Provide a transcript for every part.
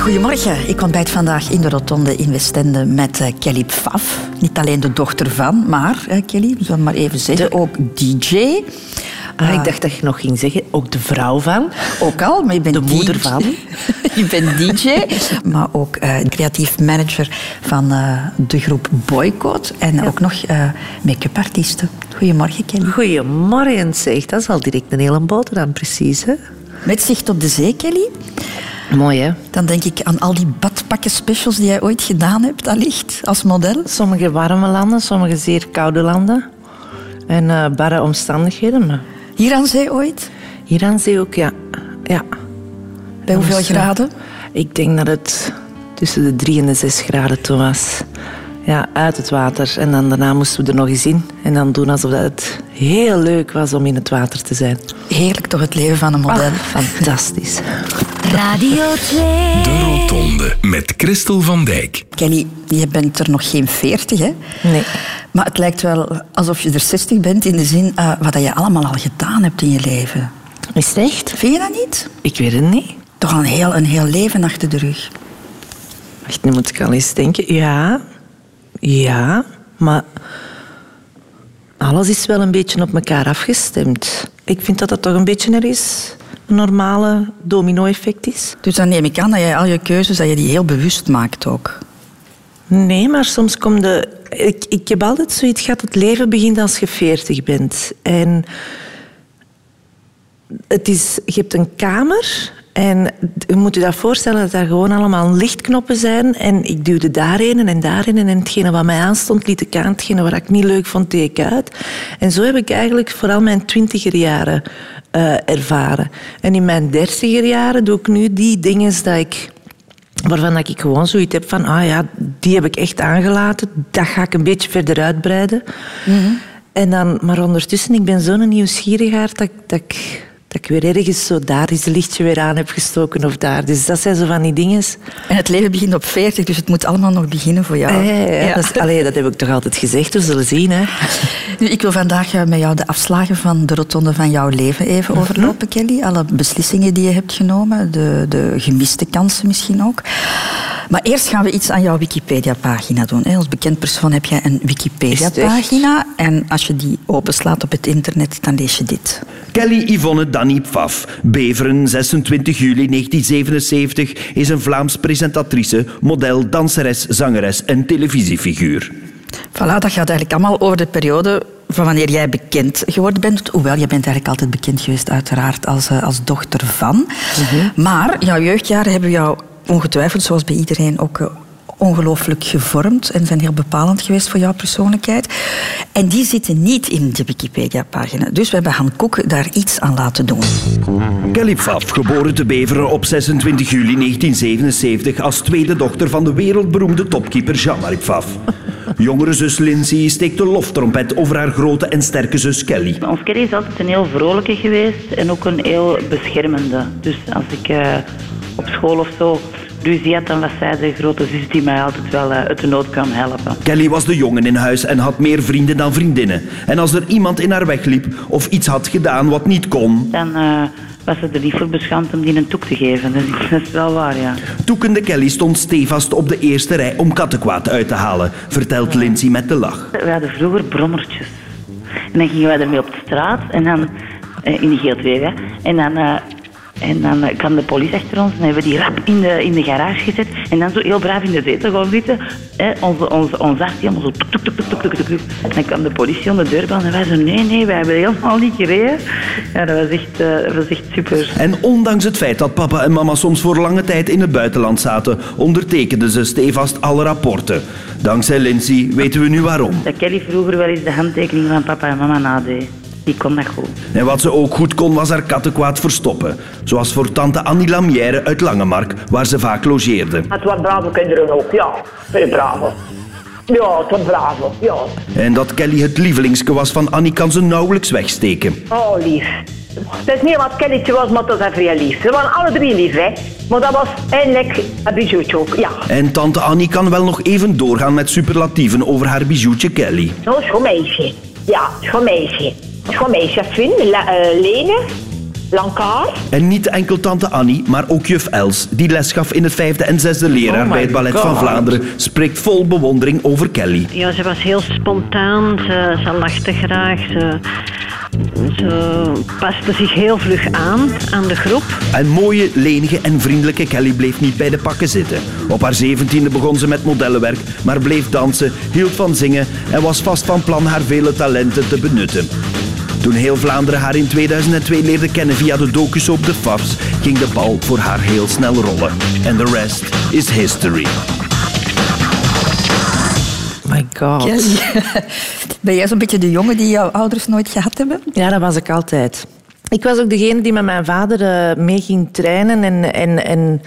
Goedemorgen. Ik ontbijt vandaag in de Rotonde in Westende met eh, Kelly Pfaff. Niet alleen de dochter van, maar, uh, Kelly, we zullen maar even zeggen, ook DJ. Ah, ik dacht dat je nog ging zeggen, ook de vrouw van. Ook al, maar je bent De moeder van. je bent DJ, maar ook eh, creatief manager van eh, de groep Boycott. En ook nog eh, make-up artiesten. Goedemorgen, Kelly. Goedemorgen, zeg. Dat is al direct een hele boterham, precies. Hè? Met zicht op de zee, Kelly. Mooi, hè? Dan denk ik aan al die badpakken specials die jij ooit gedaan hebt, allicht, als model. Sommige warme landen, sommige zeer koude landen. En eh barre omstandigheden, maar Hier aan zee ooit? hier aan zee ook, ja. ja. Bij hoeveel was, eh, graden? Ik denk dat het tussen de drie en de zes graden toen was. Ja, uit het water. En dan daarna moesten we er nog eens in. En dan doen alsof dat het heel leuk was om in het water te zijn. Heerlijk toch het leven van een model. Ah, fantastisch. Radio 2. De Rotonde met Christel van Dijk. Kelly, je bent er nog geen veertig, hè? Nee. Maar het lijkt wel alsof je er 60 bent in de zin eh, wat je allemaal al gedaan hebt in je leven. Is het echt? Vind je dat niet? Ik weet het niet. Toch al een heel, een heel leven achter de rug. Wacht, nu moet ik al eens denken. Ja, ja, maar alles is wel een beetje op elkaar afgestemd. Ik vind dat dat toch een beetje er is. Een normale domino-effect is. Dus dan neem ik aan dat jij al je keuzes dat je die heel bewust maakt ook. Nee, maar soms komt de... Ik, ik heb altijd zoiets gehad, het leven begint als je veertig bent. En het is, je hebt een kamer en je moet je dat voorstellen dat daar gewoon allemaal lichtknoppen zijn. En ik duwde daarin en daarin en hetgene wat mij aanstond liet ik aan. Hetgene wat ik niet leuk vond, deed ik uit. En zo heb ik eigenlijk vooral mijn twintiger jaren eh, ervaren. En in mijn dertiger jaren doe ik nu die dingen dat ik waarvan dat ik gewoon zoiets heb van, ah ja, die heb ik echt aangelaten. Dat ga ik een beetje verder uitbreiden. En dan, maar ondertussen, ik ben zo'n nieuwsgierigaard dat, dat, ik, dat ik weer ergens zo daar is een lichtje weer aan heb gestoken of daar. Dus dat zijn zo van die dingen. En het leven begint op 40, dus het moet allemaal nog beginnen voor jou. Ja, ja, ja. Ja. Dat, is, allee, dat heb ik toch altijd gezegd, we zullen zien. Hè. Nu, ik wil vandaag eh, met jou de afslagen van de rotonde van jouw leven even Mhm. overlopen, Kelly. Alle beslissingen die je hebt genomen, de, de gemiste kansen misschien ook. Maar eerst gaan we iets aan jouw Wikipedia-pagina doen. hè. Als bekend persoon heb jij een Wikipedia-pagina. En als je die openslaat op het internet, dan lees je dit. Kelly Yvonne Danny Pfaff, Beveren, 26 juli 1977, is een Vlaams presentatrice, model, danseres, zangeres en televisiefiguur. Voilà, dat gaat eigenlijk allemaal over de periode van wanneer jij bekend geworden bent. Hoewel, je bent eigenlijk altijd bekend geweest, uiteraard, als, eh, als dochter van. Maar jouw jeugdjaren hebben jou ongetwijfeld, zoals bij iedereen, ook eh, ongelooflijk gevormd en zijn heel bepalend geweest voor jouw persoonlijkheid. En die zitten niet in de Wikipedia-pagina. Dus we hebben Han Koek daar iets aan laten doen. Kelly Pfaff, geboren te Beveren op 26 juli 1977 als tweede dochter van de wereldberoemde topkeeper Jean-Marie Pfaff. Jongere zus Lindsay steekt de loftrompet over haar grote en sterke zus Kelly. Ons Kelly is altijd een heel vrolijke geweest en ook een heel beschermende. Dus als ik eh, op school of zo ruzie had, dan was zij de grote zus die mij altijd wel eh, uit de nood kwam helpen. Kelly was de jongen in huis en had meer vrienden dan vriendinnen. En als er iemand in haar weg liep of iets had gedaan wat niet kon, Dan eh, was ze er niet voor beschaamd om die een toek te geven. Dus dat is wel waar, ja. toekende Kelly stond stevast op de eerste rij om kattenkwaad uit te halen, vertelt Lindsay met de lach. We hadden vroeger brommertjes. En dan gingen wij ermee op de straat en dan eh, in de hè. En dan, eh, en dan eh, kwam de politie achter ons en hebben we die rap in de, in de garage gezet. En dan zo heel braaf in de zetel gaan zitten. Hè, onze, onze, ons hart helemaal zo tuk, tuk, tuk, tuk, tuk, tuk, tuk, tuk. En dan kwam de politie aan de deurbel en wij zo nee, nee, wij hebben helemaal niet gereden. Ja, dat was echt, eh, dat was echt super. En ondanks het feit dat papa en mama soms voor lange tijd in het buitenland zaten, ondertekenden ze stevast alle rapporten. Dankzij Lindsay weten we nu waarom. Dat Kelly vroeger wel eens de handtekening van papa en mama nadeed. Die kon dat goed. En wat ze ook goed kon, was haar kattenkwaad verstoppen. Zoals voor tante Annie Lamière uit Langemark, waar ze vaak logeerde. Het waren brave kinderen ook, ja. Heel brave. Ja, het waren brave, ja. En dat Kelly het lievelingske was van Annie kan ze nauwelijks wegsteken. Oh, lief. Het is niet wat Kelletje was, maar dat was heel lief. Ze waren alle drie lief, hè. Maar dat was eindelijk een bijoutje ook, ja. En tante Annie kan wel nog even doorgaan met superlatieven over haar bijoutje Kelly. Zo'n schoon meisje. Ja, schoon meisje. Meisje. Fien, La- eh, Lene. Lang En niet enkel tante Annie, maar ook juf Els, die les gaf in het vijfde en zesde leraar Oh my bij het Ballet van. Vlaanderen, spreekt vol bewondering over Kelly. Ja, ze was heel spontaan, ze, ze lachte graag, ze, ze paste zich heel vlug aan aan de groep. En mooie, lenige en vriendelijke Kelly bleef niet bij de pakken zitten. Op haar zeventiende begon ze met modellenwerk, maar bleef dansen, hield van zingen en was vast van plan haar vele talenten te benutten. Toen heel Vlaanderen haar in 2002 leerde kennen via de docus op de FAFs, ging de bal voor haar heel snel rollen. En de rest is history. My god. Ben jij zo'n beetje de jongen die jouw ouders nooit gehad hebben? Ja, dat was ik altijd. Ik was ook degene die met mijn vader eh, mee ging trainen. En, en, en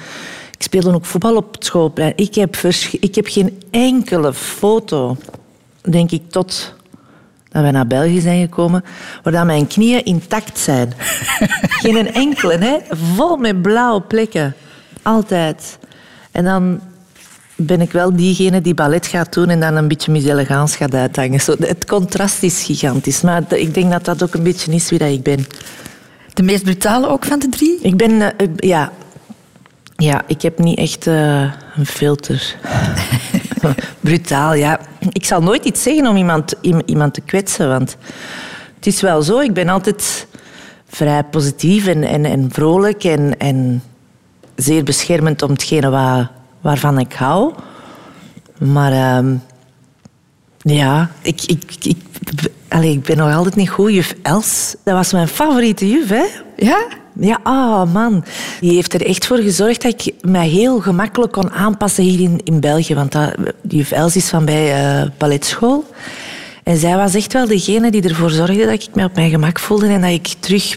ik speelde ook voetbal op het schoolplein. Ik heb, vers- ik heb geen enkele foto, denk ik, tot dat wij naar België zijn gekomen, waar mijn knieën intact zijn. geen enkele, hè? vol met blauwe plekken. Altijd. En dan ben ik wel diegene die ballet gaat doen en dan een beetje Miss Elegance gaat uithangen. Zo, het contrast is gigantisch. Maar ik denk dat dat ook een beetje is wie dat ik ben. De meest brutale ook van de drie? Ik ben, eh, eh, ja... Ja, ik heb niet echt eh, een filter. Brutaal, ja. Ik zal nooit iets zeggen om iemand, iem- iemand te kwetsen, want het is wel zo. Ik ben altijd vrij positief en, en, en vrolijk en, en zeer beschermend om hetgene waar, waarvan ik hou. Maar ehm, ja, ik, ik, ik, allee, ik ben nog altijd niet goed. Juf Els, dat was mijn favoriete juf, hè? Ja? Ja, ah man. Die heeft er echt voor gezorgd dat ik mij heel gemakkelijk kon aanpassen hier in, in België. Want dat, die juf Els is van bij eh balletschool. En zij was echt wel degene die ervoor zorgde dat ik me op mijn gemak voelde en dat ik terug...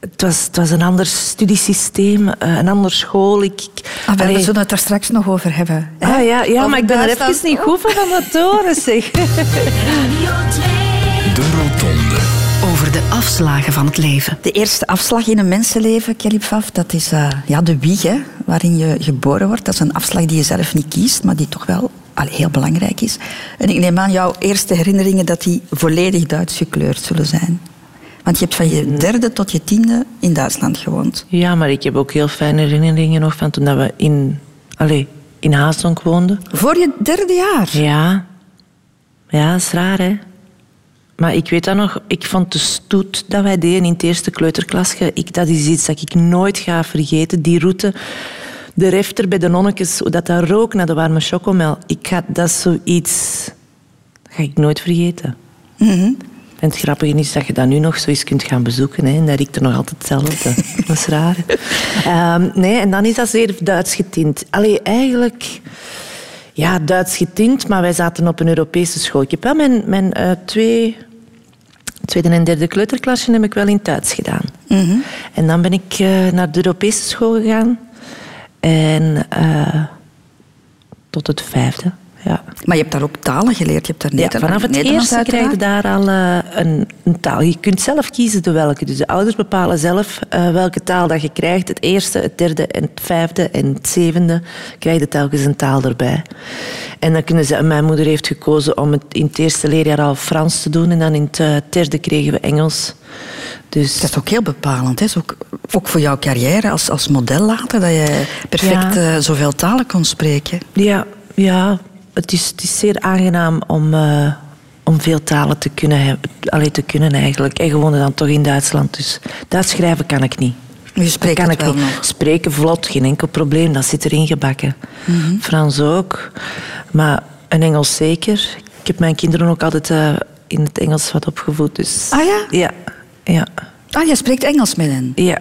Het was, het was een ander studiesysteem, eh, een andere school. Ik, ik- Ah, we zullen het er straks nog over hebben. hè? Ah, ja, ja maar ik ben er even niet goed van aan het horen, zeg. De Rotonde. Over de afslagen van het leven. De eerste afslag in een mensenleven, Kelly Pfaff, dat is eh, ja, de wieg, hè, waarin je geboren wordt. Dat is een afslag die je zelf niet kiest, maar die toch wel allee, heel belangrijk is. En ik neem aan jouw eerste herinneringen dat die volledig Duits gekleurd zullen zijn. Want je hebt van je derde tot je tiende in Duitsland gewoond. Ja, maar ik heb ook heel fijne herinneringen nog van toen dat we in, allez, in Haasdonk woonden. Voor je derde jaar? Ja. Ja, dat is raar, hè. Maar ik weet dat nog, ik vond de stoet dat wij deden in het eerste kleuterklasje, ik, dat is iets dat ik nooit ga vergeten. Die route, de refter bij de nonnetjes, hoe dat, dat rook naar de warme chocomel. Ik ga, dat is zoiets... Dat ga ik nooit vergeten. En het grappige is dat je dat nu nog zo eens kunt gaan bezoeken. Hè, en dat riekt er nog altijd hetzelfde. dat is raar. Ehm, nee, en dan is dat zeer Duits getint. Allee, eigenlijk... Ja, Duits getint, maar wij zaten op een Europese school. Ik heb wel mijn, mijn eh, twee, tweede en derde kleuterklasje heb ik wel in Duits gedaan. En dan ben ik eh, naar de Europese school gegaan. En eh, tot het vijfde, ja. Maar je hebt daar ook talen geleerd. Je hebt daar Ja, vanaf het Nederlands eerste krijg je daar al eh, een, een taal. Je kunt zelf kiezen de welke. Dus de ouders bepalen zelf eh, welke taal dat je krijgt. Het eerste, het derde en het vijfde en het zevende krijg je telkens een taal erbij. En dan kunnen ze, mijn moeder heeft gekozen om het in het eerste leerjaar al Frans te doen. En dan in het eh, derde kregen we Engels. Dus Dat is ook heel bepalend. Hè? Is ook, ook voor jouw carrière als, als model later, dat je perfect Ja. zoveel talen kon spreken. Ja, ja het, is, het is zeer aangenaam om, eh, om veel talen te kunnen, hebben, allee, te kunnen eigenlijk. En gewoon dan toch in Duitsland. Dus Duits schrijven kan ik niet. Je spreekt kan ik niet. nog. Spreken vlot, geen enkel probleem. Dat zit erin gebakken. Mhm. Frans ook. Maar een Engels zeker. Ik heb mijn kinderen ook altijd eh, in het Engels wat opgevoed. Dus, Ah ja? Ja. ja. Ah, je spreekt Engels met hen? ja.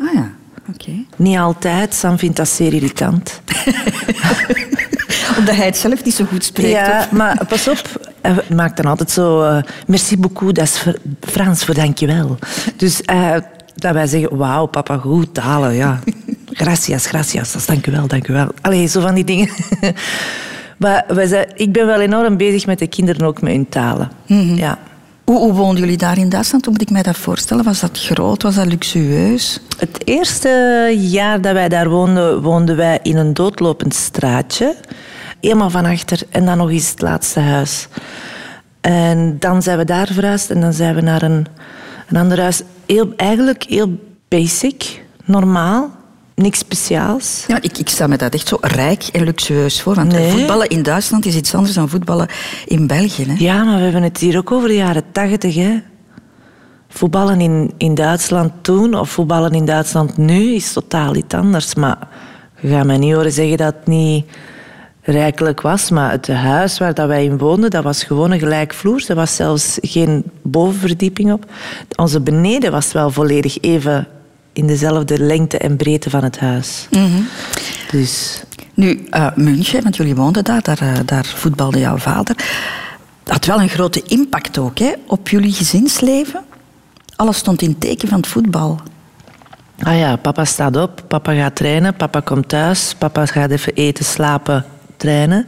Ah ja, oké. Niet altijd. Sam vindt dat zeer irritant. Omdat hij het zelf niet zo goed spreekt. Ja, of- maar pas op. Hij maakt dan altijd zo... eh, merci beaucoup, dat is Fr- Frans voor dankjewel. Dus eh, dat wij zeggen, wauw, papa, goed talen, ja. Gracias, gracias, dat is dankjewel, dankjewel. Allee, zo van die dingen. maar wij zijn, ik ben wel enorm bezig met de kinderen ook met hun talen. Ja. Hoe, woonden jullie daar in Duitsland? Hoe moet ik mij dat voorstellen? Was dat groot? Was dat luxueus? Het eerste jaar dat wij daar woonden, woonden wij in een doodlopend straatje. Helemaal van achter en dan nog eens het laatste huis. En dan zijn we daar verhuisd en dan zijn we naar een, een ander huis. Heel, eigenlijk heel basic, normaal, niks speciaals. Ja, ik, ik stel me dat echt zo rijk en luxueus voor. Want Nee. voetballen in Duitsland is iets anders dan voetballen in België. Hè? Ja, maar we hebben het hier ook over de jaren tachtig. hè. Voetballen in, in Duitsland toen of voetballen in Duitsland nu is totaal iets anders. Maar je gaat mij niet horen zeggen dat het niet rijkelijk was. Maar het huis waar dat wij in woonden, dat was gewoon een gelijkvloer. Er was zelfs geen bovenverdieping op. Onze beneden was wel volledig even in dezelfde lengte en breedte van het huis. Dus Nu, eh, München, want jullie woonden daar, daar, eh, daar voetbalde jouw vader. Had wel een grote impact ook hè, op jullie gezinsleven. Alles stond in het teken van het voetbal. Ah ja, papa staat op, papa gaat trainen, papa komt thuis, papa gaat even eten, slapen, trainen.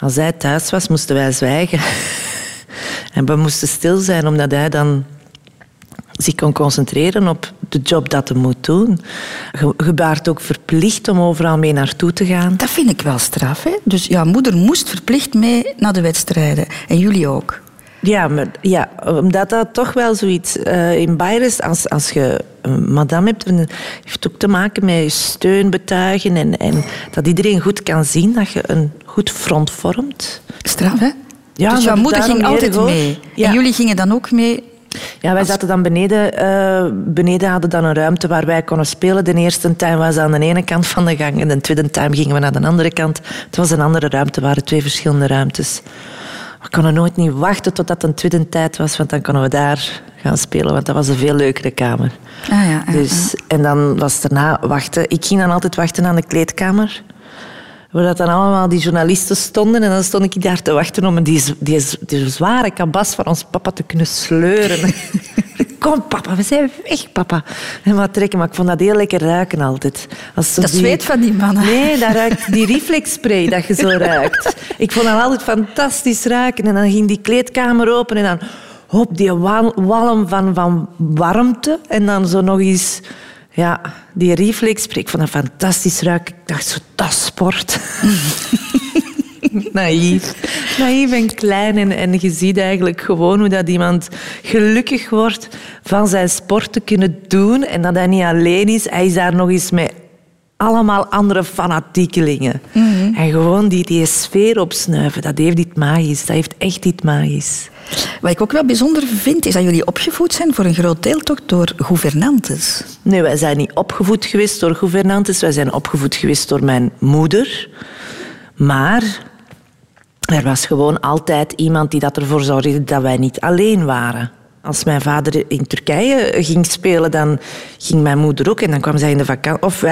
Als hij thuis was, moesten wij zwijgen. en we moesten stil zijn, omdat hij dan zich kon concentreren op de job dat hij moet doen. Je, je baart ook verplicht om overal mee naartoe te gaan. Dat vind ik wel straf. Hè? Dus jouw moeder moest verplicht mee naar de wedstrijden. En jullie ook. Ja, maar, ja, omdat dat toch wel zoiets eh, in Bayern is. Als, als je een madame hebt, dan heeft het ook te maken met je steun betuigen. En, en dat iedereen goed kan zien dat je een goed front vormt. Straf, hè? Ja, dus jouw moeder ging altijd mee. Ja. En jullie gingen dan ook mee. Ja, wij zaten dan beneden. eh, beneden hadden dan een ruimte waar wij konden spelen. De eerste time was aan de ene kant van de gang en de tweede time gingen we naar de andere kant. Het was een andere ruimte, het waren twee verschillende ruimtes. We konden nooit niet wachten totdat het een tweede tijd was, want dan konden we daar gaan spelen, want dat was een veel leukere kamer. Ah, ja, ja, Dus, en dan was daarna wachten. Ik ging dan altijd wachten aan de kleedkamer. Waar dat dan allemaal die journalisten stonden. En dan stond ik daar te wachten om die, die, die zware kabas van ons papa te kunnen sleuren. Kom papa, we zijn weg papa. En wat trekken, maar ik vond dat heel lekker ruiken altijd. Als Dat die- zweet van die mannen. Nee, dat ruikt die reflexspray dat je zo ruikt. Ik vond dat altijd fantastisch ruiken. En dan ging die kleedkamer open en dan hop, die wal- walm van, van warmte. En dan zo nog eens ja, die reflexspray. Ik vond dat fantastisch ruiken. Ik dacht zo, dat sport. Naïef. Naïef en klein. En, en je ziet eigenlijk gewoon hoe dat iemand gelukkig wordt van zijn sport te kunnen doen. En dat hij niet alleen is. Hij is daar nog eens met allemaal andere fanatiekelingen. En gewoon die, die sfeer opsnuiven, dat heeft iets magisch. Dat heeft echt iets magisch. Wat ik ook wel bijzonder vind, is dat jullie opgevoed zijn voor een groot deel toch door gouvernantes. Nee, wij zijn niet opgevoed geweest door gouvernantes. Wij zijn opgevoed geweest door mijn moeder. Maar er was gewoon altijd iemand die dat ervoor zorgde dat wij niet alleen waren. Als mijn vader in Turkije ging spelen, dan ging mijn moeder ook. En dan kwam zij in de vakantie. Of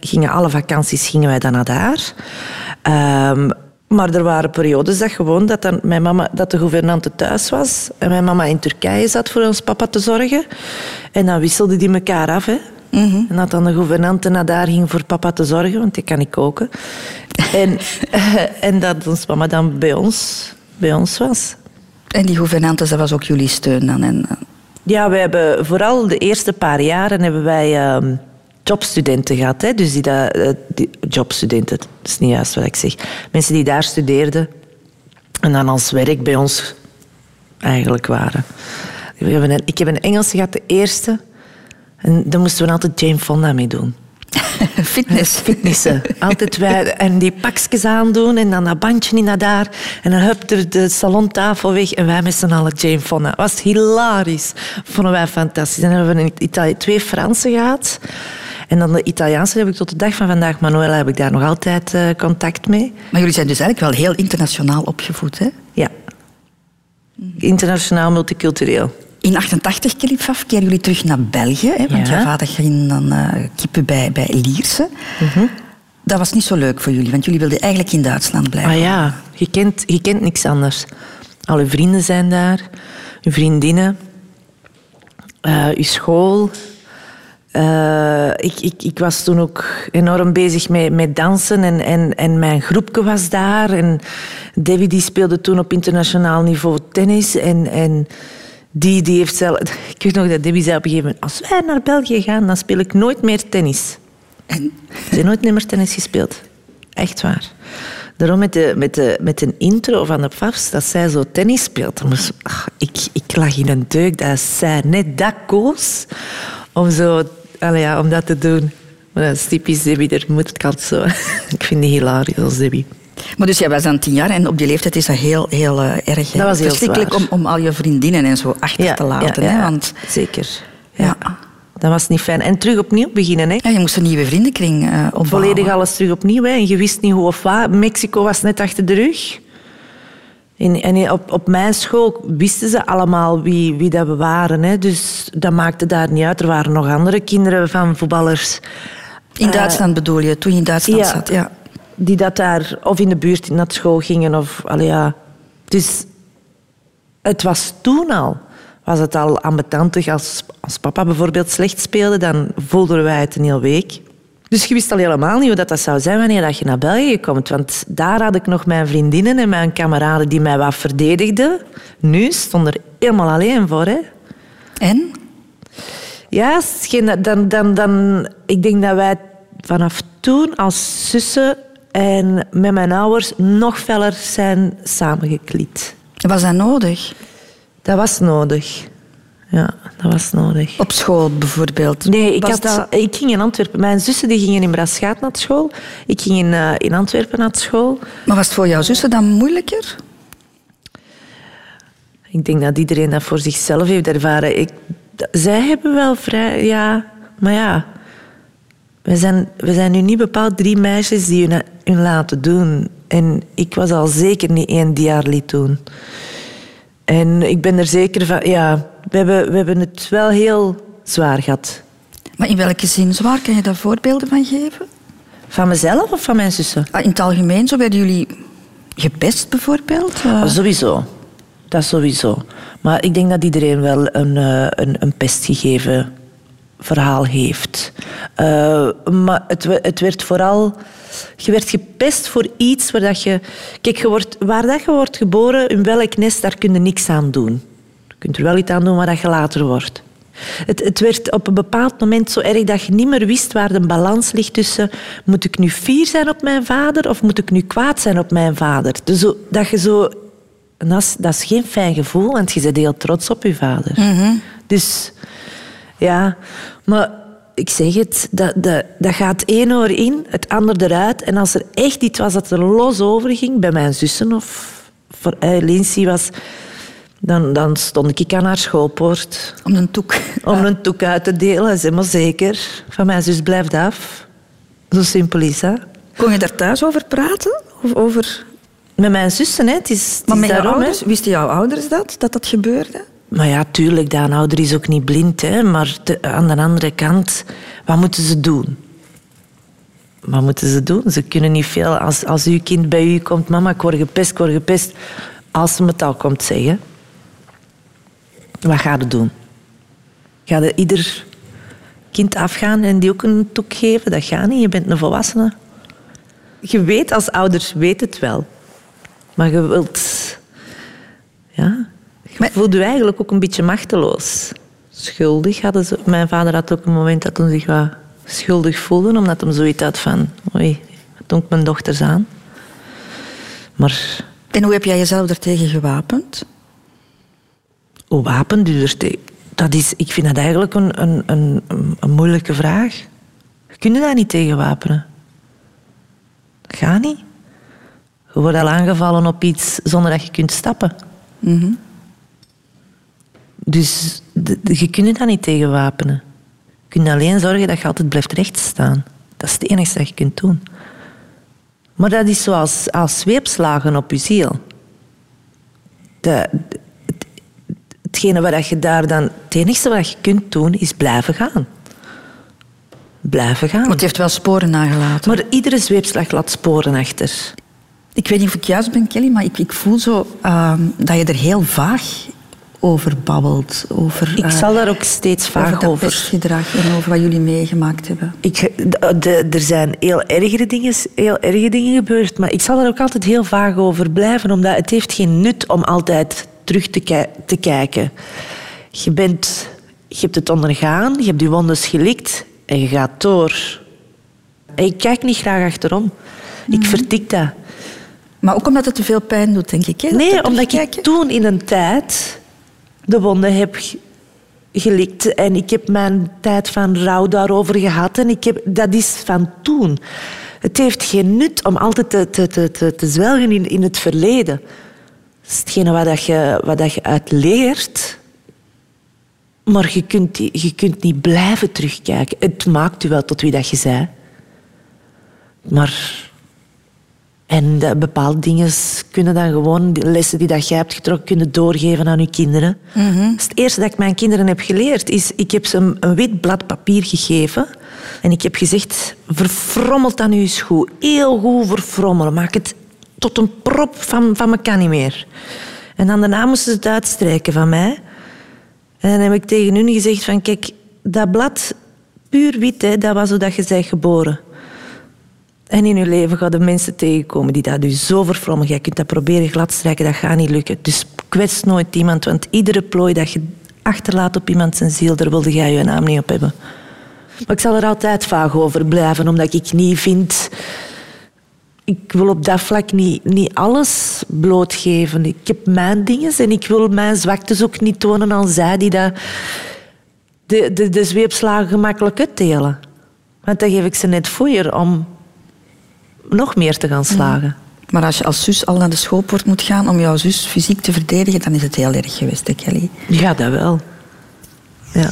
gingen alle vakanties gingen wij dan naar daar. Ehm, maar er waren periodes dat gewoon dat, dan mijn mama, dat de gouvernante thuis was. En mijn mama in Turkije zat voor ons papa te zorgen. En dan wisselden die elkaar af. Hè. En dat dan de gouvernante naar daar ging voor papa te zorgen, want die kan niet koken. En, en dat ons mama dan bij ons, bij ons was. En die gouvernantes, dat was ook jullie steun dan. En, eh, Ja, we hebben vooral de eerste paar jaren hebben wij ehm, jobstudenten gehad. Hè? Dus die, dat, eh, die, jobstudenten, dat is niet juist wat ik zeg. Mensen die daar studeerden en dan als werk bij ons eigenlijk waren. We hebben een, ik heb een Engelse gehad, de eerste. En daar moesten we altijd Jane Fonda mee doen. fitness. Fitnessen. Altijd wij, en die pakjes aandoen en dan dat bandje in naar daar. En dan hup de, de salontafel weg en wij met z'n allen Jane Fonda. Dat was hilarisch. Vonden wij fantastisch. Dan hebben we in Italië twee Fransen gehad. En dan de Italiaanse heb ik tot de dag van vandaag, Manuela, heb ik daar nog altijd eh, contact mee. Maar jullie zijn dus eigenlijk wel heel internationaal opgevoed, hè? Ja. Internationaal, multicultureel. In 88, Kilifaf, keren jullie terug naar België. Hè, want Ja. jouw vader ging dan eh, kippen bij, bij Lierse. Mhm. Dat was niet zo leuk voor jullie, want jullie wilden eigenlijk in Duitsland blijven. Maar ja, je kent, je kent niks anders. Al je vrienden zijn daar, je vriendinnen, eh, je school. Eh, ik, ik, ik was toen ook enorm bezig met, met dansen en, en, en mijn groepje was daar. En Debbie die speelde toen op internationaal niveau tennis. En, en die, die heeft zelf... Ik weet nog dat Debbie zei op een gegeven moment... Als wij naar België gaan, dan speel ik nooit meer tennis. En Ze heeft nooit meer tennis gespeeld. Echt waar. Daarom met de, met de, met een intro van de Pafs, dat zij zo tennis speelt. ach, ik, ik lag in een deuk dat zij net dat koos om, zo, allee, ja, om dat te doen. Maar dat is typisch Debbie, daar moet ik altijd zo... ik vind die hilarisch als Debbie. Maar dus jij was dan tien jaar en op die leeftijd is dat heel, heel eh, erg. Dat was heel Verschrikkelijk om, om al je vriendinnen en zo achter te laten. ja, hè? Want Zeker. ja. Dat was niet fijn. En terug opnieuw beginnen. Hè. Ja, je moest een nieuwe vriendenkring eh opbouwen. Volledig alles terug opnieuw. Hè. En je wist niet hoe of wat. Mexico was net achter de rug. En, en op, op mijn school wisten ze allemaal wie, wie dat we waren. Hè. Dus dat maakte daar niet uit. Er waren nog andere kinderen van voetballers. In Duitsland bedoel je, toen je in Duitsland ja. zat. Ja. Die dat daar of in de buurt naar school gingen. Of, allee, ja. Dus het was toen al. Was het al ambetantig. Als, als papa bijvoorbeeld slecht speelde, dan voelden wij het een hele week. Dus je wist al helemaal niet hoe dat, dat zou zijn wanneer dat je naar België komt. Want daar had ik nog mijn vriendinnen en mijn kameraden die mij wat verdedigden. Nu stond er helemaal alleen voor. Hè. En? Ja, dan, dan, dan, ik denk dat wij vanaf toen als zussen en met mijn ouders nog feller zijn samengeklied. Was dat nodig? Dat was nodig. Ja, dat was nodig. Op school bijvoorbeeld? Nee, ik, Was had, ik ging in Antwerpen. Mijn zussen die gingen in Braschaat naar school. Ik ging in, eh, in Antwerpen naar school. Maar was het voor jouw zussen dan moeilijker? Ik denk dat iedereen dat voor zichzelf heeft ervaren. Ik, zij hebben wel vrij... Ja, maar ja... We zijn, we zijn nu niet bepaald drie meisjes die hun, hun laten doen. En ik was al zeker niet één die haar liet doen. En ik ben er zeker van... Ja, we hebben, we hebben het wel heel zwaar gehad. Maar in welke zin zwaar? Kan je daar voorbeelden van geven? Van mezelf of van mijn zussen? Ah, In het algemeen, zo werden jullie gepest bijvoorbeeld? Eh, Oh, sowieso. Dat sowieso. Maar ik denk dat iedereen wel een, eh, een, een pestgegeven verhaal heeft. Eh, maar het, het werd vooral... Je werd gepest voor iets waar dat je... Kijk, je wordt, waar dat je wordt geboren, in welk nest, daar kun je niks aan doen. Je kunt er wel iets aan doen waar dat je later wordt. Het, het werd op een bepaald moment zo erg dat je niet meer wist waar de balans ligt tussen moet ik nu fier zijn op mijn vader of moet ik nu kwaad zijn op mijn vader. Dus zo, dat je zo... en Dat is, dat is geen fijn gevoel, want je bent heel trots op je vader. Dus ja, maar ik zeg het, dat, dat, dat gaat één oor in, het ander eruit. En als er echt iets was dat er los over ging, bij mijn zussen of voor eh, Lindsay was, dan, dan stond ik aan haar schoolpoort Om een toek. om een toek uit te delen. Zeg maar zeker, van mijn zus blijft af. Zo simpel is dat. Kon je daar thuis over praten? Of over... Met mijn zussen, hè. Het is, het Maar is met daarom, ouders? Wisten jouw ouders dat, dat dat gebeurde? Maar ja, tuurlijk, de ouder is ook niet blind. Hè, maar aan de andere kant, wat moeten ze doen? Wat moeten ze doen? Ze kunnen niet veel. Als, als uw kind bij u komt, mama, ik word gepest, ik word gepest. Als ze het al komt zeggen, wat ga je doen? Ga je ieder kind afgaan en die ook een toek geven? Dat gaat niet, je bent een volwassene. Je weet als ouders, weet het wel. Maar je wilt... Ja, je voelde je eigenlijk ook een beetje machteloos. Schuldig hadden ze. Mijn vader had ook een moment dat hij zich wat schuldig voelde, omdat hij zoiets had van... Oei, wat doe ik mijn dochters aan? Maar En hoe heb jij jezelf daartegen gewapend? hoe wapenduurders... te- Dat is, ik vind dat eigenlijk een, een, een, een moeilijke vraag. Je kunt daar niet tegen wapenen. Dat gaat niet. Je wordt al aangevallen op iets zonder dat je kunt stappen. Dus de- de- je kunt daar niet tegen wapenen. Je kunt alleen zorgen dat je altijd blijft rechtstaan. Dat is het enige dat je kunt doen. Maar dat is zoals als zweepslagen op je ziel. De, het, hetgene wat je daar dan... Het enige wat je kunt doen, is blijven gaan. Blijven gaan. Want je heeft wel sporen nagelaten. Maar iedere zweepslag laat sporen achter. Ik weet niet of ik juist ben, Kelly, maar ik, ik voel zo ehm, dat je er heel vaag over babbelt. Over, Ik eh, zal daar ook steeds over vaak dat over... pestgedrag en over wat jullie meegemaakt hebben. Ik, de- de- er zijn heel erge, dingen, heel erge dingen gebeurd, maar ik zal er ook altijd heel vaag over blijven, omdat het heeft geen nut om altijd terug te, ki- te kijken. Je, bent, je hebt het ondergaan, je hebt je wondes gelikt en je gaat door. En ik kijk niet graag achterom. Ik vertik dat. Maar ook omdat het te veel pijn doet, denk ik. Hè? Nee, Dat omdat ik toen in een tijd de wonden heb ge- gelikt. En ik heb mijn tijd van rouw daarover gehad. En ik heb, dat is van toen. Het heeft geen nut om altijd te, te, te, te, zwelgen in, in het verleden. Dat is hetgene wat, dat je, wat dat je uit leert. Maar je kunt, je kunt niet blijven terugkijken. Het maakt u wel tot wie dat je bent. Maar... En de- bepaalde dingen kunnen dan gewoon, de lessen die dat jij hebt getrokken, kunnen doorgeven aan je kinderen. Dat is het eerste dat ik mijn kinderen heb geleerd. Is, ik heb ze een, een wit blad papier gegeven. En ik heb gezegd, verfrommelt dan uw schoen. Heel goed verfrommelen. Maak het tot een prop van, van me kan niet meer. En dan daarna moesten ze het uitstrijken van mij. En dan heb ik tegen hun gezegd van, kijk, dat blad, puur wit, hè, dat was hoe dat je bent geboren. En in je leven gaan de mensen tegenkomen die dat dus zo verfrommen. Jij kunt dat proberen gladstrijken, dat gaat niet lukken. Dus kwets nooit iemand, want iedere plooi dat je achterlaat op iemand zijn ziel, daar wilde jij je naam niet op hebben. Maar ik zal er altijd vaag over blijven, omdat ik niet vind... Ik wil op dat vlak niet, niet alles blootgeven. Ik heb mijn dingen en ik wil mijn zwaktes ook niet tonen aan zij die dat de, de, de zweepslagen gemakkelijk uitdelen. Want dan geef ik ze net foeier om nog meer te gaan slagen. Maar als je als zus al naar de schoolpoort moet gaan om jouw zus fysiek te verdedigen, dan is het heel erg geweest, hè, Kelly. Ja, dat wel. Ja.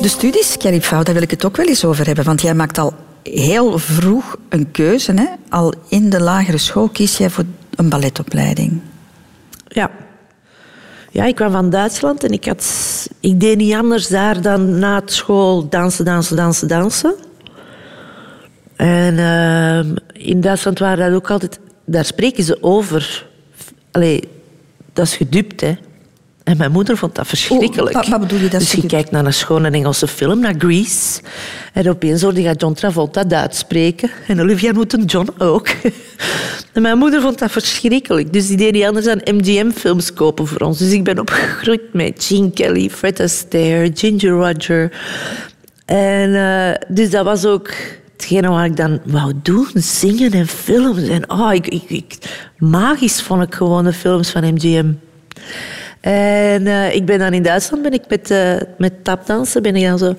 De studies, Kelly Pauw, daar wil ik het ook wel eens over hebben. Want jij maakt al heel vroeg een keuze. Hè? Al in de lagere school kies jij voor een balletopleiding. Ja. Ja, ik kwam van Duitsland en ik, had, ik deed niet anders daar dan na school dansen, dansen, dansen, dansen. En ehm, in Duitsland waren dat ook altijd... Daar spreken ze over. Allee, dat is gedupt, hè. En mijn moeder vond dat verschrikkelijk. Oeh, wat- wat bedoel je, dat is dus je kijkt naar een schone Engelse film, naar Grease. En opeens hoorde je John Travolta Duits spreken. En Olivia Newton-John ook. En mijn moeder vond dat verschrikkelijk. Dus die deed niet anders dan MGM-films kopen voor ons. Dus ik ben opgegroeid met Gene Kelly, Fred Astaire, Ginger Roger. En eh, dus dat was ook hetgene wat ik dan wou doen. Zingen en films. En oh, ik, ik, ik, magisch vond ik gewoon de films van MGM. En eh, ik ben dan in Duitsland ben ik met, eh, met tapdansen ben ik dan zo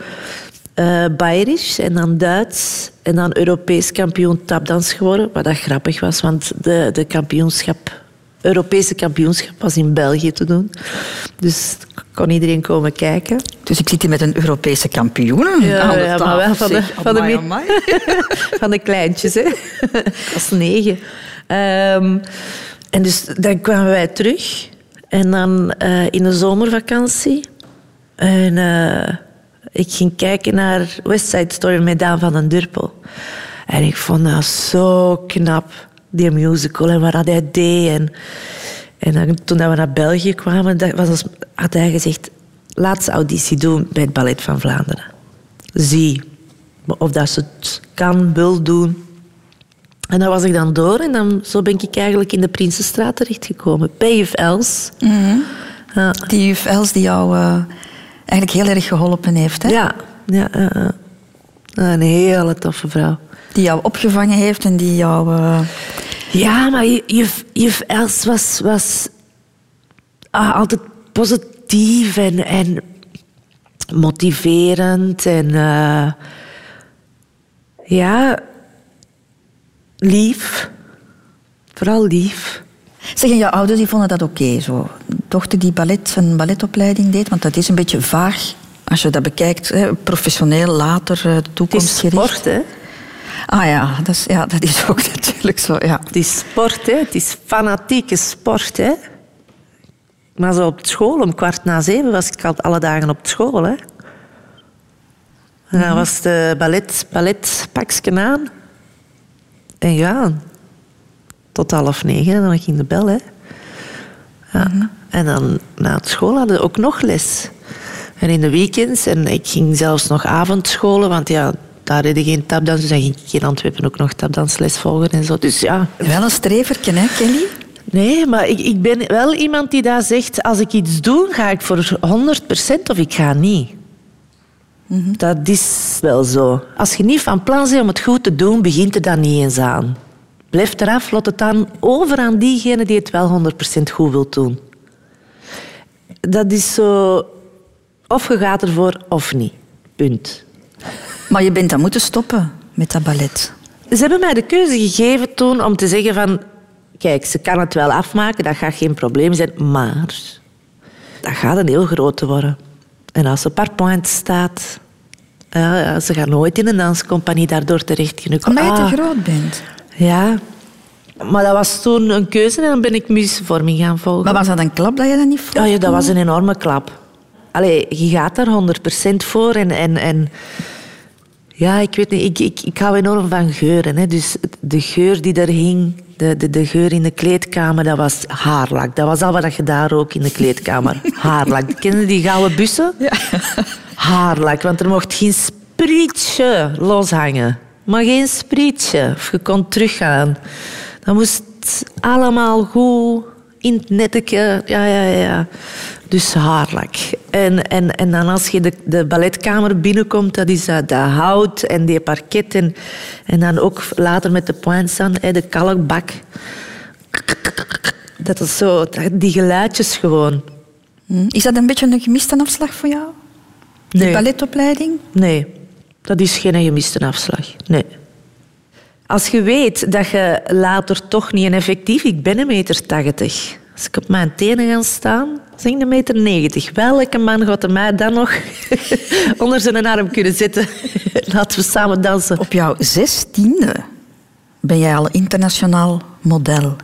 eh Bayerisch en dan Duits en dan Europees kampioen tapdans geworden. Wat dat grappig was, want de, de kampioenschap, Europese kampioenschap was in België te doen. Dus kon iedereen komen kijken. Dus ik zit hier met een Europese kampioen Ja, aan de ja, maar wel van de- zeg. van de Amai, mi- amai. Van de kleintjes, hè. Was negen. Ehm, en dus dan kwamen wij terug. En dan eh, in de zomervakantie. En eh, ik ging kijken naar West Side Story met Daan van den Durpel. En ik vond dat zo knap, die musical en wat hij deed. En, en toen dat we naar België kwamen, was, had hij gezegd... Laatste auditie doen bij het Ballet van Vlaanderen. Zie of dat ze het kan, wil doen. En daar was ik dan door en dan, zo ben ik eigenlijk in de Prinsenstraat terechtgekomen. Bij juf Els. Ja. Die juf Els die jou eh, eigenlijk heel erg geholpen heeft. Hè? Ja, ja, een hele toffe vrouw. Die jou opgevangen heeft en die jou... eh, Ja, maar ju- juf, juf Els was, was ah, altijd positief en, en motiverend. En eh, ja, lief. Vooral lief. Zeg, en jouw ouders die vonden dat oké, zo. Dochter die ballet, een balletopleiding deed, want dat is een beetje vaag als je dat bekijkt, hè, professioneel, later, eh, Het is toekomstgericht. sport, hè. Ah ja dat, is, ja, dat is ook natuurlijk zo, ja. Het is sport, hè. Het is fanatieke sport, hè. Maar zo op school, om kwart na zeven, was ik al alle dagen op school, hè. En dan was de ballet, balletpakje aan. En ja, tot half negen, en dan ging de bel, hè. Ja. En dan na het school hadden we ook nog les. En in de weekends, en ik ging zelfs nog avondscholen, want ja, daar hadden geen tapdans, dus dan ging ik in Antwerpen ook nog tapdansles volgen en zo. Dus ja, Wel een streverken, hè, Kelly? Nee, maar ik, ik ben wel iemand die daar zegt... als ik iets doe, ga ik voor 100% of ik ga niet. Dat is wel zo. Als je niet van plan bent om het goed te doen, begint er dan niet eens aan. Blijf eraf, laat het dan over aan diegene die het wel 100% goed wil doen. Dat is zo... Of je gaat ervoor of niet. Punt. Maar je bent dan moeten stoppen met dat ballet. Ze hebben mij de keuze gegeven toen om te zeggen van... Kijk, ze kan het wel afmaken, dat gaat geen probleem zijn, maar... Dat gaat een heel grote worden. En als ze point staat... Ze gaat nooit in een danscompagnie daardoor terecht kunnen Omdat je Ah, te groot bent. Ja. Maar dat was toen een keuze en dan ben ik musicvorming gaan volgen. Maar was dat een klap dat je dat niet voelde? Oh ja, dat was een enorme klap. Allee, je gaat daar 100% voor. En, en, en ja, ik weet niet, ik, ik, ik hou enorm van geuren. Hè. Dus de geur die er hing, de, de, de geur in de kleedkamer, dat was haarlak. Dat was al wat je daar ook in de kleedkamer. Haarlak. Ken je die gouden bussen? Ja. Haarlak, want er mocht geen sprietje loshangen. Maar geen sprietje. Of je kon teruggaan. Dat moest allemaal goed in het. Ja, ja, ja. Dus haarlak. En, en, en dan als je de, de balletkamer binnenkomt, dat is dat, dat hout en die parket. En, en dan ook later met de points aan, hè, de kalkbak. Dat is zo, die geluidjes gewoon. Hm. Is dat een beetje een gemiste afslag voor jou? Nee. balletopleiding? Nee, dat is geen gemiste afslag. Nee. Als je weet dat je later toch niet een effectief... Ik ben een meter tachtig. Als ik op mijn tenen ga staan, zeg ik een meter negentig. Welke man gaat er mij dan nog onder zijn arm kunnen zetten? Laten we samen dansen. Op jouw zestiende ben jij al internationaal model.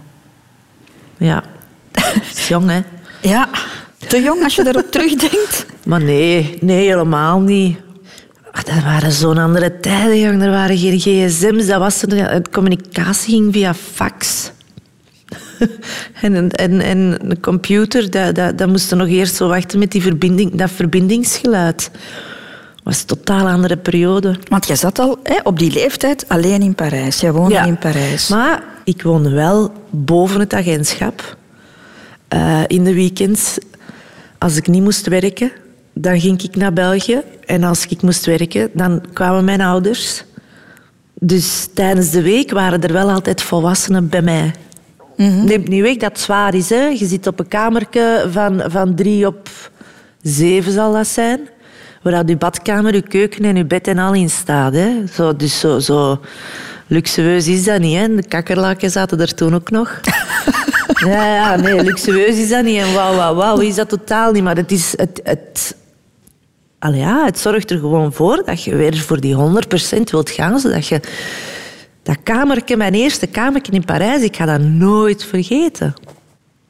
Ja. Dat is jong, hè? Ja, te jong als je daarop terugdenkt. Maar nee, nee, helemaal niet. Ah, Dat waren zo'n andere tijden, jong. Er waren geen gsm's. Dat was, de communicatie ging via fax. en, en, computer, dat, dat, dat moest nog eerst zo wachten met die verbinding, dat verbindingsgeluid. Dat was een totaal andere periode. Want jij zat al hè, op die leeftijd alleen in Parijs. Jij woonde in Parijs. Maar ik woonde wel boven het agentschap. Eh, in de weekends, als ik niet moest werken, dan ging ik naar België. En als ik moest werken, dan kwamen mijn ouders. Dus tijdens de week waren er wel altijd volwassenen bij mij. Neemt niet weg dat het zwaar is. Hè? Je zit op een kamertje van, van drie op zeven, zal dat zijn. Waar je badkamer, je keuken en je bed en al in staat. Hè? Zo, dus zo, zo luxueus is dat niet. Hè? De kakkerlaken zaten er toen ook nog. ja, ja, nee, luxueus is dat niet. En wauw, wauw, wauw, is dat totaal niet. Maar het is... Het, het, Allee, het zorgt er gewoon voor dat je weer voor die 100% wilt gaan, zodat je... Dat kamertje, mijn eerste kamertje in Parijs, ik ga dat nooit vergeten.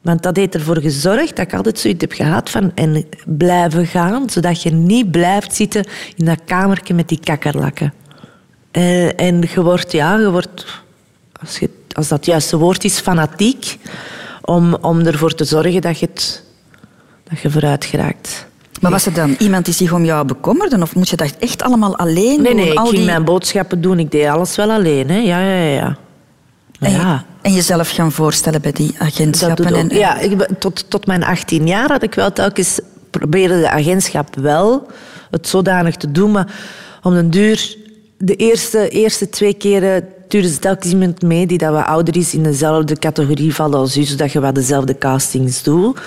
Want dat heeft ervoor gezorgd dat ik altijd zoiets heb gehad van en blijven gaan, zodat je niet blijft zitten in dat kamertje met die kakkerlakken. En, en je wordt, ja, je wordt, als, je, als dat het juiste woord is, fanatiek om, om ervoor te zorgen dat je, dat je vooruit geraakt. Maar was er dan iemand die zich om jou bekommerde? Of moest je dat echt allemaal alleen Nee, doen? nee, ik Al ging die... mijn boodschappen doen. Ik deed alles wel alleen. Hè. Ja, ja, ja. En, ja. en jezelf gaan voorstellen bij die agentschappen. en, Ja, ik, tot, tot mijn 18 jaar had ik wel telkens probeerde de agentschap wel het zodanig te doen, maar om den duur de eerste, eerste twee keren stuurde ze telkens iemand mee die dat wat ouder is in dezelfde categorie valt als u, zodat je wat dezelfde castings doet.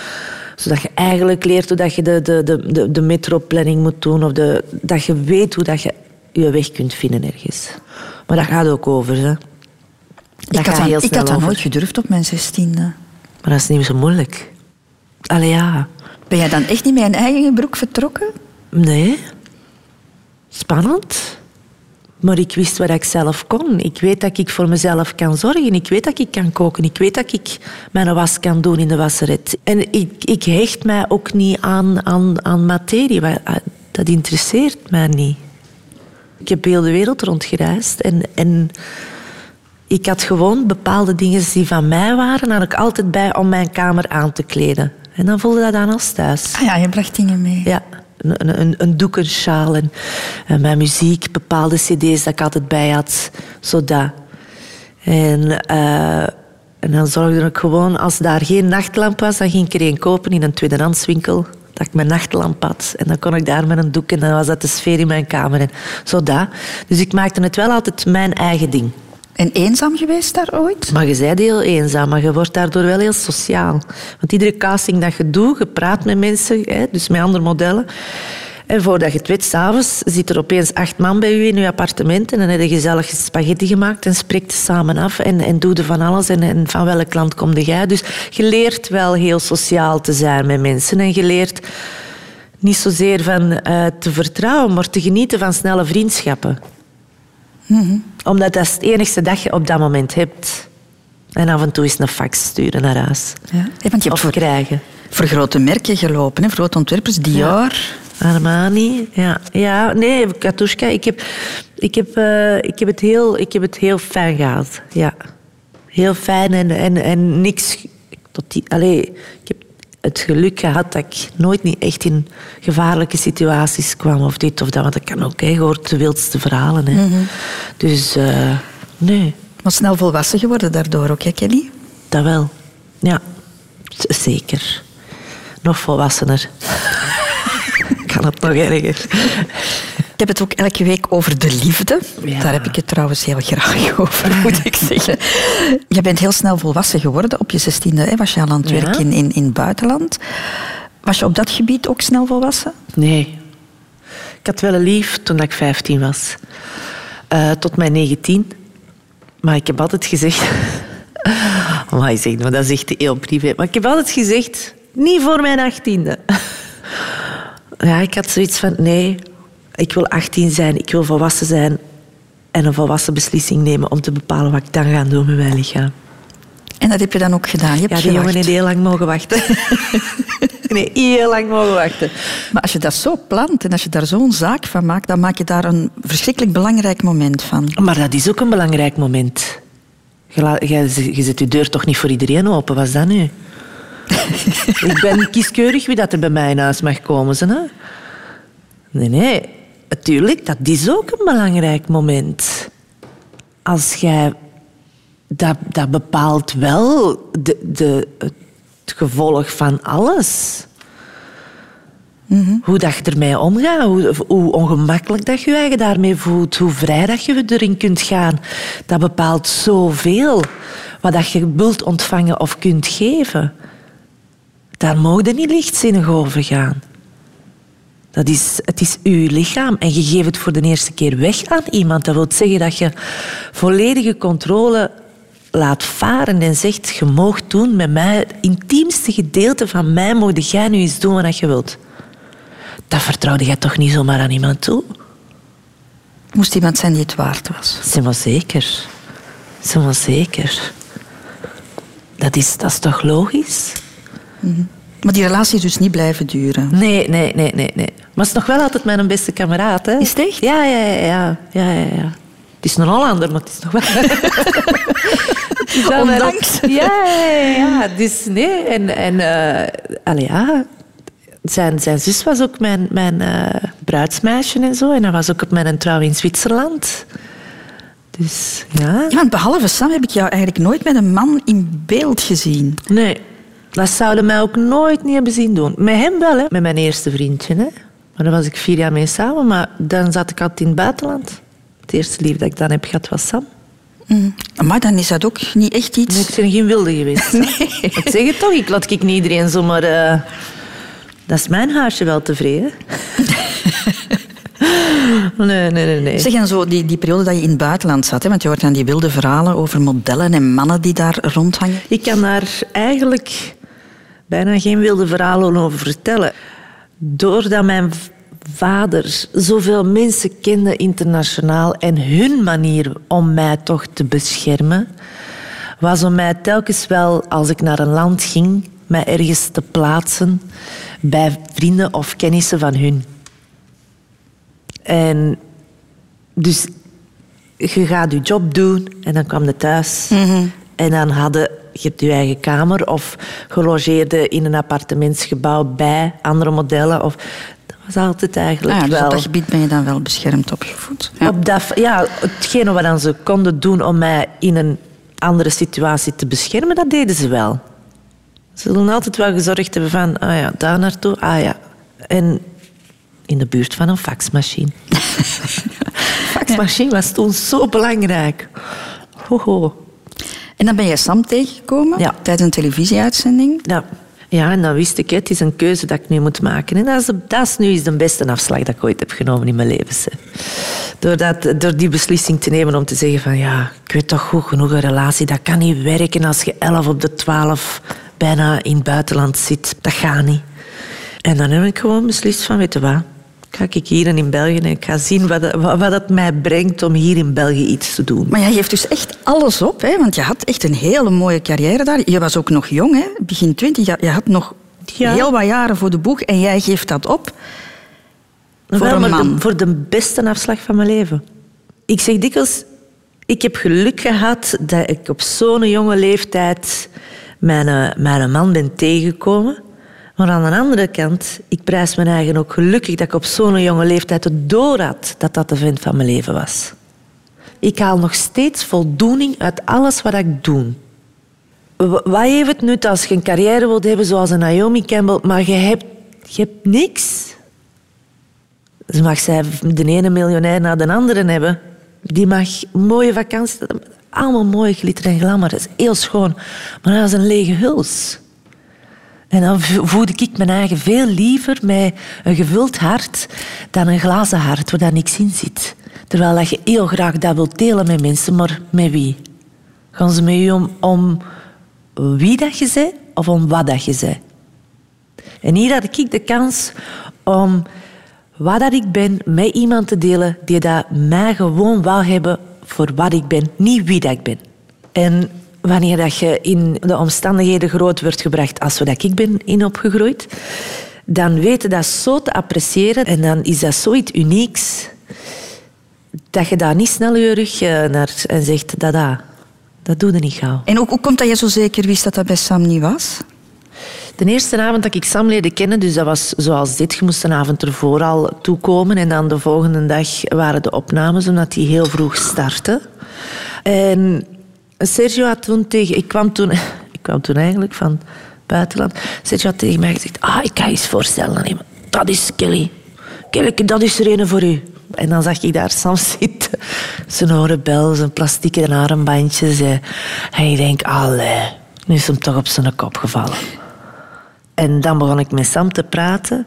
Zodat je eigenlijk leert hoe dat je de, de, de, de, de metroplanning moet doen. Of de, dat je weet hoe dat je je weg kunt vinden ergens. Maar dat gaat ook over. Hè. Dat ik had, heel ik had dat nooit gedurfd op mijn zestiende. Maar dat is niet zo moeilijk. Allee, ja. Ben jij dan echt niet met een eigen broek vertrokken? Nee. Spannend. Maar ik wist wat ik zelf kon. Ik weet dat ik voor mezelf kan zorgen. Ik weet dat ik kan koken. Ik weet dat ik mijn was kan doen in de wasseret. En ik, ik hecht mij ook niet aan, aan, aan materie. Wa- Dat interesseert mij niet. Ik heb heel de wereld rondgereisd. En, en ik had gewoon bepaalde dingen die van mij waren... had ik altijd bij om mijn kamer aan te kleden. En dan voelde dat aan als thuis. Ah ja, je bracht dingen mee. Ja, een, een, een en, mijn muziek, bepaalde cd's dat ik altijd bij had. Zo dat. En, eh, en dan zorgde ik gewoon, als daar geen nachtlamp was, dan ging ik er een kopen in een tweedehandswinkel. Dat ik mijn nachtlamp had. En dan kon ik daar met een doek en dan was dat de sfeer in mijn kamer. En zo dat. Dus ik maakte het wel altijd mijn eigen ding. En eenzaam geweest daar ooit? Maar je bent heel eenzaam, maar je wordt daardoor wel heel sociaal. Want iedere casting dat je doet, je praat met mensen, hè, dus met andere modellen. En voordat je het weet, s'avonds zit er opeens acht man bij u in uw appartement en dan heb je gezellig spaghetti gemaakt en spreekt samen af en, en doe van alles en, en van welk land kom jij. Dus je leert wel heel sociaal te zijn met mensen en je leert niet zozeer van eh, te vertrouwen, maar te genieten van snelle vriendschappen. Omdat dat is het enigste dat je op dat moment hebt. En af en toe eens een fax sturen naar huis. Ja. Hey, want je hebt Of voor, krijgen. voor grote merken gelopen, hè? voor grote ontwerpers. Dior. Armani, ja. Ja, nee, Katushka. Ik heb, ik, heb, eh, ik, heb het heel, ik heb het heel fijn gehad. Ja. Heel fijn en, en, en niks... Tot die, allee, ik heb het geluk gehad dat ik nooit niet echt in gevaarlijke situaties kwam. Of dit of dat. Want dat kan ook. Hè. Je hoort de wildste verhalen. Hè. Dus eh, nee, Maar snel volwassen geworden daardoor ook, hè, Kelly? dat wel. Ja, zeker. Nog volwassener. kan het nog erger. Ik heb het ook elke week over de liefde. Ja. Daar heb ik het trouwens heel graag over, moet ik zeggen. Je bent heel snel volwassen geworden. Op je zestiende hè, was je al aan het Ja. werken in, in, in het buitenland. Was je op dat gebied ook snel volwassen? Nee. Ik had wel een lief toen ik 15 was. Eh, tot mijn 19. Maar ik heb altijd gezegd... Maar je zegt, maar dat is echt heel privé. Maar ik heb altijd gezegd, niet voor mijn 18e. Ja, ik had zoiets van, nee, ik wil 18 zijn, ik wil volwassen zijn en een volwassen beslissing nemen om te bepalen wat ik dan ga doen met mijn lichaam. En dat heb je dan ook gedaan. Je hebt Ja, die jongen heeft heel lang mogen wachten. nee, heel lang mogen wachten. Maar als je dat zo plant en als je daar zo'n zaak van maakt, dan maak je daar een verschrikkelijk belangrijk moment van. Maar dat is ook een belangrijk moment. Je, la- je, je zet je deur toch niet voor iedereen open? Wat is dat nu? ik ben kieskeurig wie dat er bij mij in huis mag komen. Ze, hè? Nee, nee. Natuurlijk, dat is ook een belangrijk moment. Als jij... Dat, dat bepaalt wel de, de, het gevolg van alles. Hoe dat je ermee omgaat, hoe, hoe ongemakkelijk dat je je eigen daarmee voelt, hoe vrij dat je erin kunt gaan. Dat bepaalt zoveel wat dat je wilt ontvangen of kunt geven. Daar mogen je niet lichtzinnig over gaan. Dat is, het is uw lichaam en je geeft het voor de eerste keer weg aan iemand. Dat wil zeggen dat je volledige controle laat varen en zegt, je mag doen met mij, het intiemste gedeelte van mij, mocht jij nu eens doen wat je wilt. Dat vertrouwde jij toch niet zomaar aan iemand toe? Moest iemand zijn die het waard was. Zeg maar zeker. Zeg maar zeker. Dat is, dat is toch logisch? Maar die relatie is dus niet blijven duren. Nee, nee, nee, nee, nee. Maar het is nog wel altijd mijn beste kameraad, hè? Is het echt? Ja, ja, ja, ja, ja, ja, ja. Het is een Hollander, maar het is nog wel... Het is wel mijn- Ondanks. Ja, ja, ja, ja. Dus nee, en... en allee, ja. Zijn, zijn zus was ook mijn, mijn eh, bruidsmeisje en zo. En hij was ook op mijn trouw in Zwitserland. Dus ja... Ja, want behalve Sam heb ik jou eigenlijk nooit met een man in beeld gezien. Nee, dat zouden mij ook nooit niet hebben zien doen. Met hem wel, hè. met mijn eerste vriendje. Hè. Maar daar was ik vier jaar mee samen, maar dan zat ik altijd in het buitenland. Het eerste lief dat ik dan heb gehad was Sam. Maar dan is dat ook niet echt iets... Nee, ik ben geen wilde geweest. Ik zeg het toch, ik laat ik niet iedereen zomaar... eh, Dat is mijn huisje wel tevreden. nee, nee, nee. nee. Zeg, en zo die, die periode dat je in het buitenland zat, hè, want je hoort dan die wilde verhalen over modellen en mannen die daar rondhangen. Ik kan daar eigenlijk bijna geen wilde verhalen over vertellen. Doordat mijn vader zoveel mensen kende internationaal en hun manier om mij toch te beschermen, was om mij telkens wel, als ik naar een land ging, mij ergens te plaatsen bij vrienden of kennissen van hun. En dus je gaat je job doen en dan kwam je thuis. En dan hadden je hebt je eigen kamer of gelogeerde in een appartementsgebouw bij andere modellen. Of, dat was altijd eigenlijk Ah, ja, dus wel... op dat gebied ben je dan wel beschermd opgevoed. Ja. Op dat, ja, hetgene wat dan ze konden doen om mij in een andere situatie te beschermen, dat deden ze wel. Ze zullen altijd wel gezorgd hebben van, ah ja, daar naartoe, ah ja. En in de buurt van een faxmachine. faxmachine was toen zo belangrijk. Hoho. En dan ben je Sam tegengekomen Ja. tijdens een televisieuitzending. Ja. ja, en dan wist ik, het is een keuze dat ik nu moet maken. En dat is, de- dat is nu eens de beste afslag dat ik ooit heb genomen in mijn leven. Door, dat, door die beslissing te nemen om te zeggen van ja, ik weet toch goed genoeg een relatie, dat kan niet werken als je 11 op de 12 bijna in het buitenland zit. Dat gaat niet. En dan heb ik gewoon beslist van, weet je wat, ga ik hier en in België en ik ga zien wat, wat, wat het mij brengt om hier in België iets te doen. Maar jij geeft dus echt alles op, hè? want je had echt een hele mooie carrière daar. Je was ook nog jong, hè? begin twintig. Je je had nog Ja. heel wat jaren voor de boeg en jij geeft dat op. Voor Wel, een man. De, voor de beste afslag van mijn leven. Ik zeg dikwijls, ik heb geluk gehad dat ik op zo'n jonge leeftijd mijn, eh, mijn man ben tegengekomen. Maar aan de andere kant, ik prijs mijn eigen ook gelukkig dat ik op zo'n jonge leeftijd het door had dat dat de vent van mijn leven was. Ik haal nog steeds voldoening uit alles wat ik doe. Wat heeft het nut als je een carrière wilt hebben zoals een Naomi Campbell, maar je hebt, je hebt niks? Ze mag zij de ene miljonair na de andere hebben. Die mag mooie vakanties... Allemaal mooi glitter en glamour. Dat is heel schoon. Maar dat is een lege huls. En dan vo- voelde ik mijn eigen veel liever met een gevuld hart dan een glazen hart waar daar niks in zit. Terwijl je heel graag dat wilt delen met mensen, maar met wie? Gaan ze met je om, om wie dat je bent of om wat dat je bent? En hier had ik de kans om wat dat ik ben met iemand te delen die dat mij gewoon wou hebben voor wat ik ben, niet wie dat ik ben. En wanneer dat je in de omstandigheden groot wordt gebracht als wat ik ben in opgegroeid, dan weet je dat zo te appreciëren en dan is dat zoiets unieks dat je daar niet snel je rug eh, naar en zegt dat dat, dat doe je niet gauw. En ook, hoe komt dat je zo zeker wist dat dat bij Sam niet was? De eerste avond dat ik Sam leerde kennen, dus dat was zoals dit, je moest een avond ervoor al toekomen en dan de volgende dag waren de opnames, omdat die heel vroeg startte. En Sergio had toen tegen... Ik kwam toen, ik kwam toen eigenlijk van het buitenland. Sergio had tegen mij gezegd, ah, ik ga eens voorstellen hem. Dat is Kelly. Kelly, dat is er een voor u. En dan zag ik daar Sam zitten. Zijn oorbel, zijn plastieke armbandjes. En ik denk, allee, nu is hem toch op zijn kop gevallen. En dan begon ik met Sam te praten.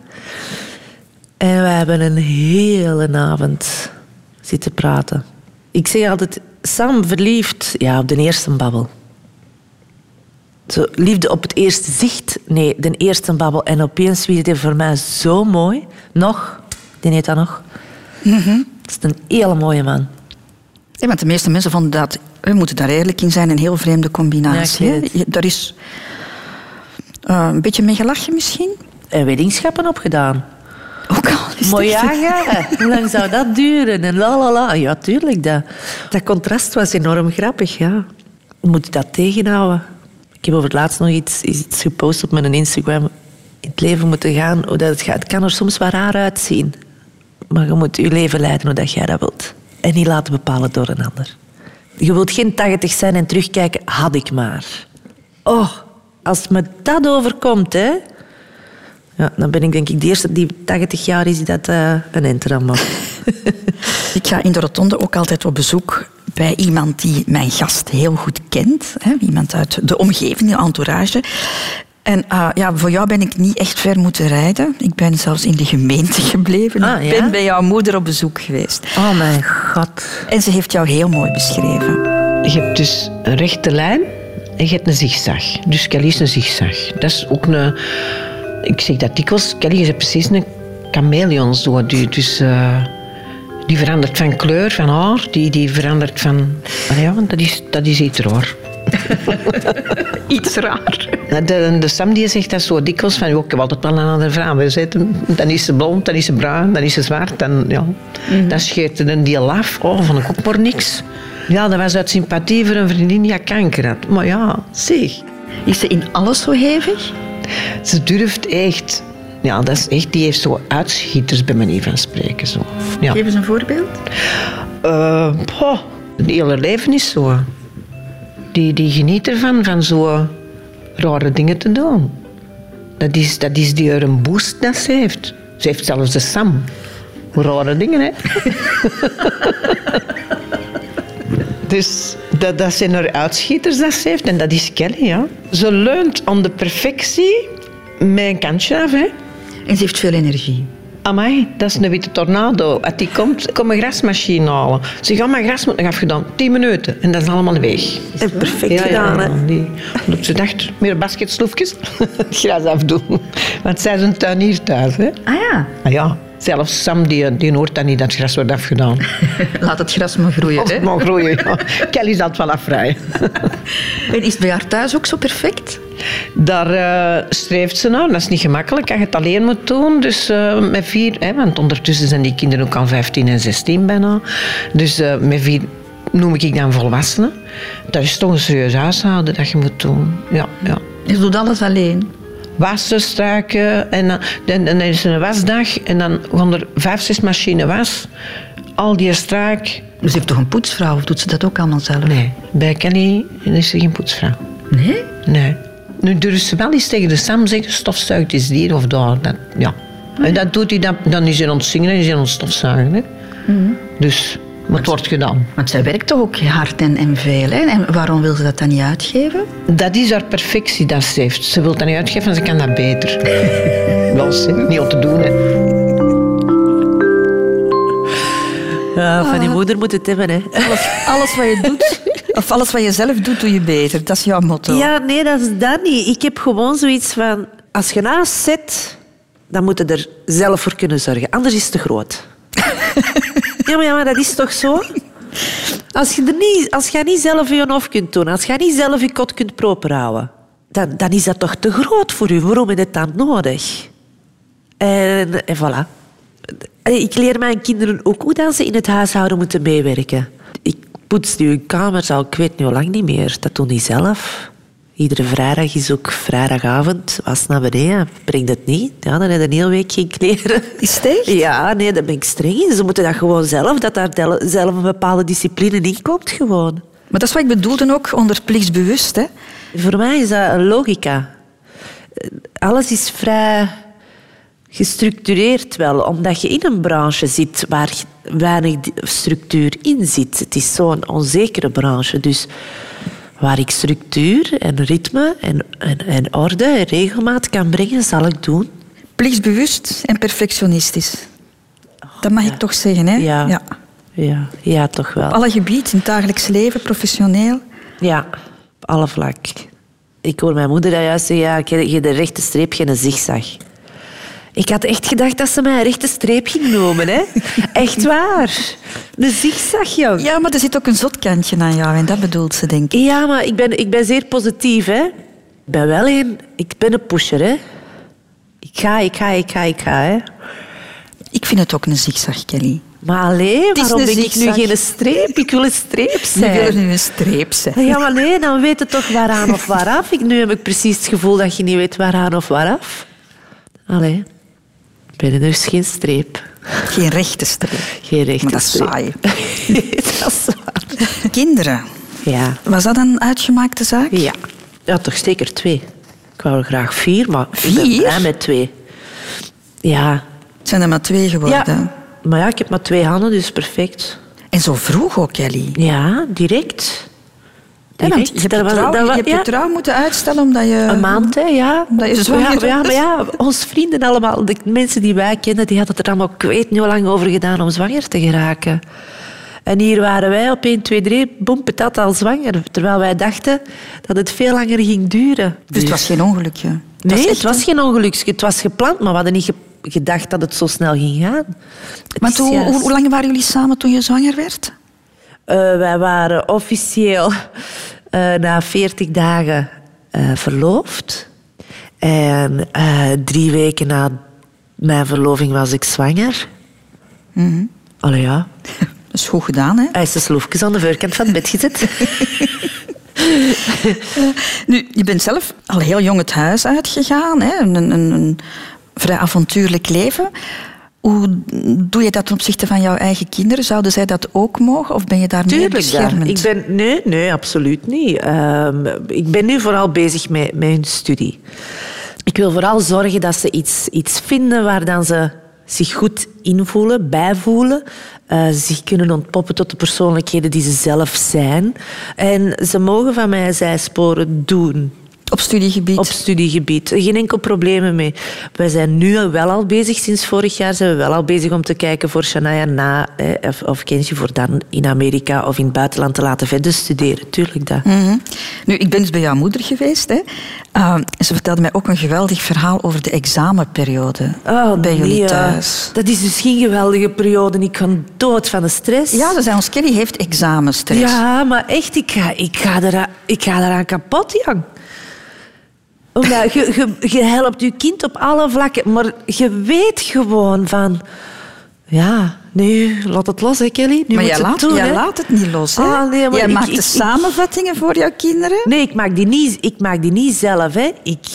En we hebben een hele avond zitten praten. Ik zeg altijd, Sam verliefd, ja, op de eerste babbel. Zo, liefde op het eerste zicht, nee, de eerste babbel. En opeens werd hij voor mij zo mooi. Nog, die heet dat nog. Het is een hele mooie man. Ja, want de meeste mensen vonden dat, we moeten daar eerlijk in zijn, een heel vreemde combinatie. Ja, Je- Daar is eh, een beetje mee gelachen misschien. En weddingschappen opgedaan. Ook al is het Maar ja, ja, hoe lang zou dat duren? En la la la. Ja, tuurlijk. Dat, dat contrast was enorm grappig, ja. Moet je dat tegenhouden? Ik heb over het laatst nog iets, iets gepost op mijn Instagram. In het leven moeten gaan hoe dat het gaat. Het kan er soms wel raar uitzien. Maar je moet je leven leiden hoe dat jij dat wilt. En niet laten bepalen door een ander. Je wilt geen 80 zijn en terugkijken, had ik maar. Oh, als me dat overkomt, hè... Ja, dan ben ik denk ik de eerste die 80 jaar is die dat eh, een maakt. Ik ga in de rotonde ook altijd op bezoek bij iemand die mijn gast heel goed kent. Hè? Iemand uit de omgeving, de entourage. En ah, ja, voor jou ben ik niet echt ver moeten rijden. Ik ben zelfs in de gemeente gebleven. Ah, ik ja? ben bij jouw moeder op bezoek geweest. Oh mijn god. En ze heeft jou heel mooi beschreven. Je hebt dus een rechte lijn en je hebt een zigzag. Dus Kelly is een zigzag. Dat is ook een... Ik zeg dat dikwijls. Kelly is precies een chameleon. Zo. Die, dus, eh, die verandert van kleur, van haar. Die, die verandert van... Ja, dat is, dat is iets raar. Iets raar. De, de Sam die zegt dat zo dikwijls van, ik heb altijd wel een andere vrouw. We zitten, dan is ze blond, dan is ze bruin, dan is ze zwart. Dan, ja, dan scheert er een af. Oh, vond ik ook maar niks. Ja, dat was uit sympathie voor een vriendin die kanker had. Maar ja, zeg. Is ze in alles zo hevig? Ze durft echt... Ja, dat is echt... Die heeft zo uitschieters bij manier van spreken. Zo. Ja. Geef eens een voorbeeld. Eh, poh, het hele leven is zo. Die, die geniet ervan, van zo rare dingen te doen. Dat is, dat is die er een boost dat ze heeft. Ze heeft zelfs de Sam. Rare dingen, hè. dus Dat, dat zijn er uitschieters dat ze heeft en dat is Kelly. Ja. Ze leunt aan de perfectie met een kantje af. Hè. En ze heeft veel energie. Amai, dat is een witte tornado. Als die komt, kom een grasmachine halen. Ze gaan mijn gras moet nog afgedaan. 10 minuten. En dat is allemaal weg. En perfect gedaan, hè? Die, ze dacht, meer basketsloefjes. het gras afdoen. Want zij is een tuinier thuis. Hè. Ah ja, Ah ja, zelfs Sam die, die hoort dat niet dat het gras wordt afgedaan. laat het gras maar groeien. Hè? het mag groeien, ja. Kelly zal het wel afvrij. En is het bij haar thuis ook zo perfect? Daar eh, streeft ze naar. Dat is niet gemakkelijk als je het alleen moet doen. Dus eh, met vier... Hè, want ondertussen zijn die kinderen ook al 15 en 16 bijna. Dus eh, met vier noem ik dan volwassenen. Dat is toch een serieus huishouden dat je moet doen. Ja, ja. Je doet alles alleen. Wassen, strijken. En dan, dan, dan is er een wasdag. En dan gaan er vijf, zes machines was. Al die straak. Dus ze heeft toch een poetsvrouw of doet ze dat ook allemaal zelf? Nee, bij Kelly is er geen poetsvrouw. Nee? Nee. Nu durft ze wel eens tegen de Sam zeggen, stofzuigt is hier of daar. Dat, ja. En dat doet hij, dan, dan is hij aan het zingen en is hij aan het stofzuigen. Hè. Dus, maar het wordt gedaan. Want zij werkt toch ook hard en, en veel. Hè? En waarom wil ze dat dan niet uitgeven? Dat is haar perfectie dat ze heeft. Ze wil dat niet uitgeven, en ze kan dat beter. Wel, hè. niet om te doen. Hè. Ja, van die moeder moet het hebben, hè. Alles, alles wat je doet, of alles wat je zelf doet, doe je beter. Dat is jouw motto. Ja, nee, dat is dat niet. Ik heb gewoon zoiets van... Als je naast zit, dan moet je er zelf voor kunnen zorgen. Anders is het te groot. ja, maar, ja, dat is toch zo? Als je, er niet, als niet zelf je hoofd kunt doen, als je niet zelf je kot kunt proper houden, dan, dan is dat toch te groot voor u. Waarom je het dan nodig? En, en voilà. Ik leer mijn kinderen ook hoe dat ze in het huishouden moeten meewerken. Ik poets nu een kamer al, ik weet nu al lang niet meer. Dat doen die zelf. Iedere vrijdag is ook vrijdagavond. Was naar beneden, brengt het niet. Ja, dan heb je een hele week geen kleren. Is het echt? Ja, nee, daar ben ik streng in. Ze moeten dat gewoon zelf, dat daar zelf een bepaalde discipline in komt gewoon. Maar dat is wat ik bedoelde ook onder plichtsbewust. Hè? Voor mij is dat een logica. Alles is vrij gestructureerd wel, omdat je in een branche zit waar weinig structuur in zit. Het is zo'n onzekere branche. Dus waar ik structuur en ritme en, en, en orde en regelmaat kan brengen, zal ik doen. Plichtsbewust en perfectionistisch. Dat mag ik toch zeggen, hè? Ja. ja. Ja, ja toch wel. Op alle gebieden, in het dagelijks leven, professioneel. Ja, op alle vlak. Ik hoor mijn moeder dat juist zeggen, ja, je de rechte streep, geen zigzag. Ik had echt gedacht dat ze mij een rechte streep ging noemen. Hè? Echt waar. Een zigzag, jong. Ja, maar er zit ook een zotkantje aan jou en dat bedoelt ze, denk ik. Ja, maar ik ben, ik ben zeer positief. Hè? Ik ben wel een... Ik ben een pusher, hè. Ik ga, ik ga, ik ga, ik ga, hè. Ik vind het ook een zigzag, Kelly. Maar alleen, waarom ben ik nu geen streep? Ik wil een streep zijn. willen nu een streep zijn. Ja, maar nee, dan weet je toch waaraan of waaraf. Ik, nu heb ik precies het gevoel dat je niet weet waaraan of waaraf. Allee, ben dus geen streep. Geen rechte streep. Geen rechte Maar dat is streep. saai. dat is waar. Kinderen. Ja. Was dat een uitgemaakte zaak? ja. Ja, toch zeker twee. Ik wou er graag vier, maar ik ben blij met twee. Ja. Het zijn er maar twee geworden. ja. Maar ja, ik heb maar twee handen, dus perfect. En zo vroeg ook, Kelly. Ja, direct. Ja, want Direct. je hebt, Dat je trouw, dat je, hebt ja. je trouw moeten uitstellen omdat je... Een maand, hè, ja. Omdat je zwanger ja, maar ja, onze vrienden allemaal, de mensen die wij kennen, die hadden er allemaal, ik weet niet hoe lang over gedaan om zwanger te geraken. En hier waren wij op 1, 2, 3, boem, patat, al zwanger. Terwijl wij dachten dat het veel langer ging duren. Dus het was geen ongelukje. Het Nee, was het was geen ongeluk. Het was gepland, maar we hadden niet ge- gedacht dat het zo snel ging gaan. Het juist- hoe, hoe lang waren jullie samen toen je zwanger werd? Eh, wij waren officieel eh, na 40 dagen eh, verloofd. En drie weken na mijn verloving was ik zwanger. Allee ja, Dat is goed gedaan, hè? hij is de sloefjes aan de voorkant van het bed gezet. Nu, je bent zelf al heel jong het huis uitgegaan. Hè? Een, een, een vrij avontuurlijk leven. Hoe doe je dat ten opzichte van jouw eigen kinderen? Zouden zij dat ook mogen? Of ben je daar meer Tuurlijk, ja. beschermend? Ik ben, nee, nee, absoluut niet. Ehm, ik ben nu vooral bezig met, met hun studie. Ik wil vooral zorgen dat ze iets, iets vinden waar dan ze zich goed invoelen, bijvoelen. eh, zich kunnen ontpoppen tot de persoonlijkheden die ze zelf zijn. En ze mogen van mij zijsporen doen. Op studiegebied? Op studiegebied. Geen enkel probleem mee. Wij zijn nu wel al bezig, sinds vorig jaar zijn we wel al bezig om te kijken voor Shania na, eh, of, of Kenji voor dan in Amerika of in het buitenland te laten verder studeren. Tuurlijk dat. Mhm. Nu, ik ben dus bij jouw moeder geweest. Hè. Uh, ze vertelde mij ook een geweldig verhaal over de examenperiode Oh, bij jullie nee, thuis. Dat is dus geen geweldige periode. Ik kan dood van de stress. Ja, ze zei ons, Kelly heeft examenstress. Ja, maar echt, ik ga, ik ga, eraan, ik ga eraan kapot, jong. Omdat je, je, je helpt je kind op alle vlakken, maar je weet gewoon van... Ja, nu, laat het los, hè, Kelly. Nu maar moet jij, laat, doen, jij hè. laat het niet los. Hè? Ah, nee, maar jij ik- maakt ik- de ik- samenvattingen voor jouw kinderen. Nee, ik maak die niet, ik maak die niet zelf. Hè. Ik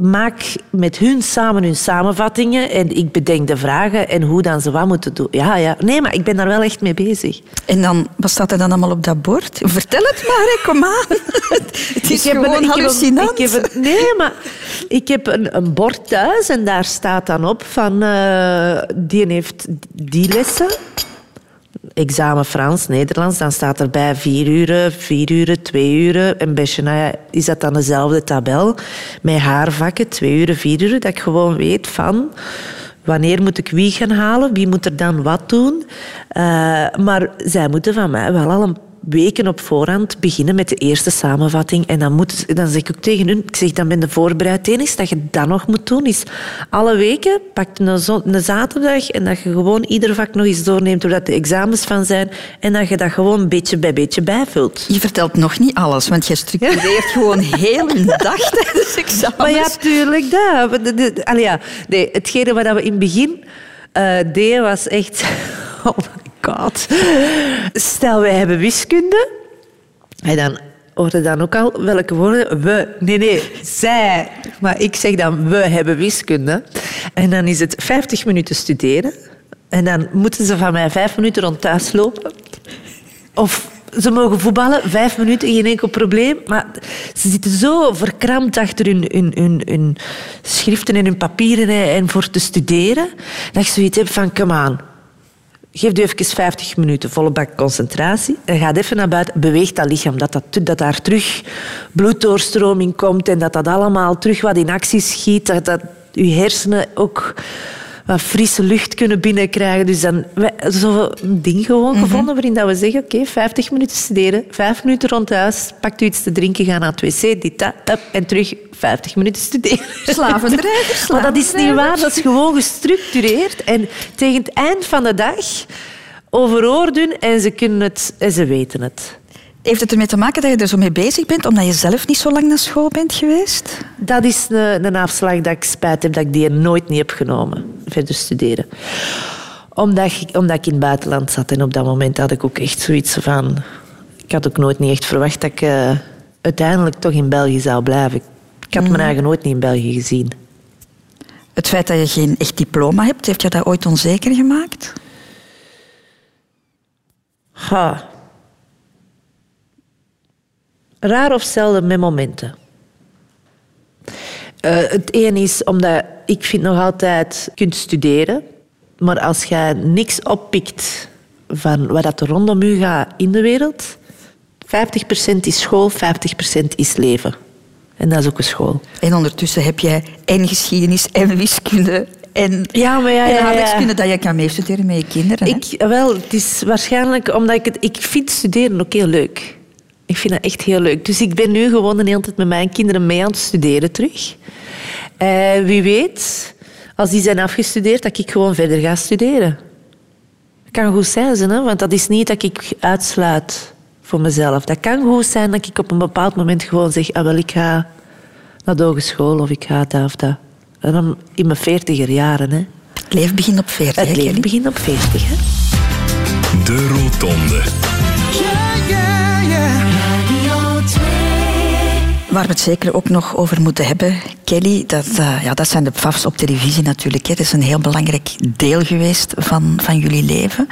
maak met hun samen hun samenvattingen en ik bedenk de vragen en hoe dan ze wat moeten doen. Ja, ja. Nee, maar ik ben daar wel echt mee bezig. En dan, wat staat er dan allemaal op dat bord? Vertel het maar, hè, kom aan. Het is Ik gewoon een- hallucinant. ik heb een- nee, maar ik heb een, een bord thuis en daar staat dan op van... eh, die heeft die lessen. Examen Frans, Nederlands. Dan staat erbij vier uren, vier uren, twee uren. En bij Shania is dat dan dezelfde tabel. Met haar vakken, twee uren, vier uren. Dat ik gewoon weet van... Wanneer moet ik wie gaan halen? Wie moet er dan wat doen? Eh, maar zij moeten van mij wel al een weken op voorhand beginnen met de eerste samenvatting. En dan, moet, dan zeg ik ook tegen hun, ik zeg, dan ben je voorbereid. Het enige dat je dan nog moet doen is alle weken pak je een, een zaterdag en dat je gewoon ieder vak nog eens doorneemt waar dat de examens van zijn en dat je dat gewoon beetje bij beetje bijvult. Je vertelt nog niet alles, want je structureert gewoon heel een dag tijdens examens. Maar ja, tuurlijk, dat. De- de- allee, ja. Nee, hetgene wat we in het begin eh, deden was echt... God. Stel, wij hebben wiskunde. En dan hoorde dan ook al welke woorden... We, nee, nee, zij. Maar ik zeg dan, we hebben wiskunde. En dan is het 50 minuten studeren. En dan moeten ze van mij vijf minuten rond thuis lopen. Of ze mogen voetballen, vijf minuten, geen enkel probleem. Maar ze zitten zo verkrampt achter hun, hun, hun, schriften en hun papieren en voor te studeren, dat ik zoiets heb van, come aan. Geef u even 50 minuten volle bak concentratie en ga even naar buiten. Beweeg dat lichaam, dat, dat, dat daar terug bloeddoorstroming komt en dat dat allemaal terug wat in actie schiet. Dat, dat uw hersenen ook wat frisse lucht kunnen binnenkrijgen. Dus dan wij- zo een ding gewoon gevonden waarin dat we zeggen, oké, 50 minuten studeren, 5 minuten rond huis, pakt u iets te drinken, ga naar het wc, dit, dat, up, en terug 50 minuten studeren. Slavendrijver, Maar dat is niet waar, dat is gewoon gestructureerd. En tegen het eind van de dag overhoort hun en ze kunnen het en ze weten het. Heeft het ermee te maken dat je er zo mee bezig bent, omdat je zelf niet zo lang naar school bent geweest? Dat is een, een afslag dat ik spijt heb dat ik die nooit niet heb genomen. Verder studeren. Omdat ik, omdat ik in het buitenland zat. En op dat moment had ik ook echt zoiets van... Ik had ook nooit niet echt verwacht dat ik eh, uiteindelijk toch in België zou blijven. Ik had mijn eigen nooit niet in België gezien. Het feit dat je geen echt diploma hebt, heeft je dat ooit onzeker gemaakt? Ha. Raar of zelden met momenten. Eh, het een is omdat ik vind nog altijd je kunt studeren, maar als je niks oppikt van wat dat er rondom u gaat in de wereld, 50% is school, 50% is leven. En dat is ook een school. En ondertussen heb jij en geschiedenis en wiskunde en, Ja, maar ja, en ja, ja. aardrijkskunde dat je kan meestuderen met je kinderen. hè? Ik, wel, het is waarschijnlijk omdat ik het... Ik vind studeren ook heel leuk. Ik vind dat echt heel leuk. Dus ik ben nu gewoon de hele tijd met mijn kinderen mee aan het studeren terug. Eh, wie weet, als die zijn afgestudeerd, dat ik gewoon verder ga studeren. Dat kan goed zijn, hè? want dat is niet dat ik uitsluit voor mezelf. Dat kan goed zijn dat ik op een bepaald moment gewoon zeg... Ah, wel, ik ga naar de hogeschool of ik ga dat of dat. En dan in mijn veertiger jaren. Hè. Het leven begint op 40. Het hè, leven begint op veertig. Hè. De Rotonde. Waar we het zeker ook nog over moeten hebben, Kelly, dat, eh, ja, dat zijn de PFAFs op televisie natuurlijk. Dat is een heel belangrijk deel geweest van, van jullie leven.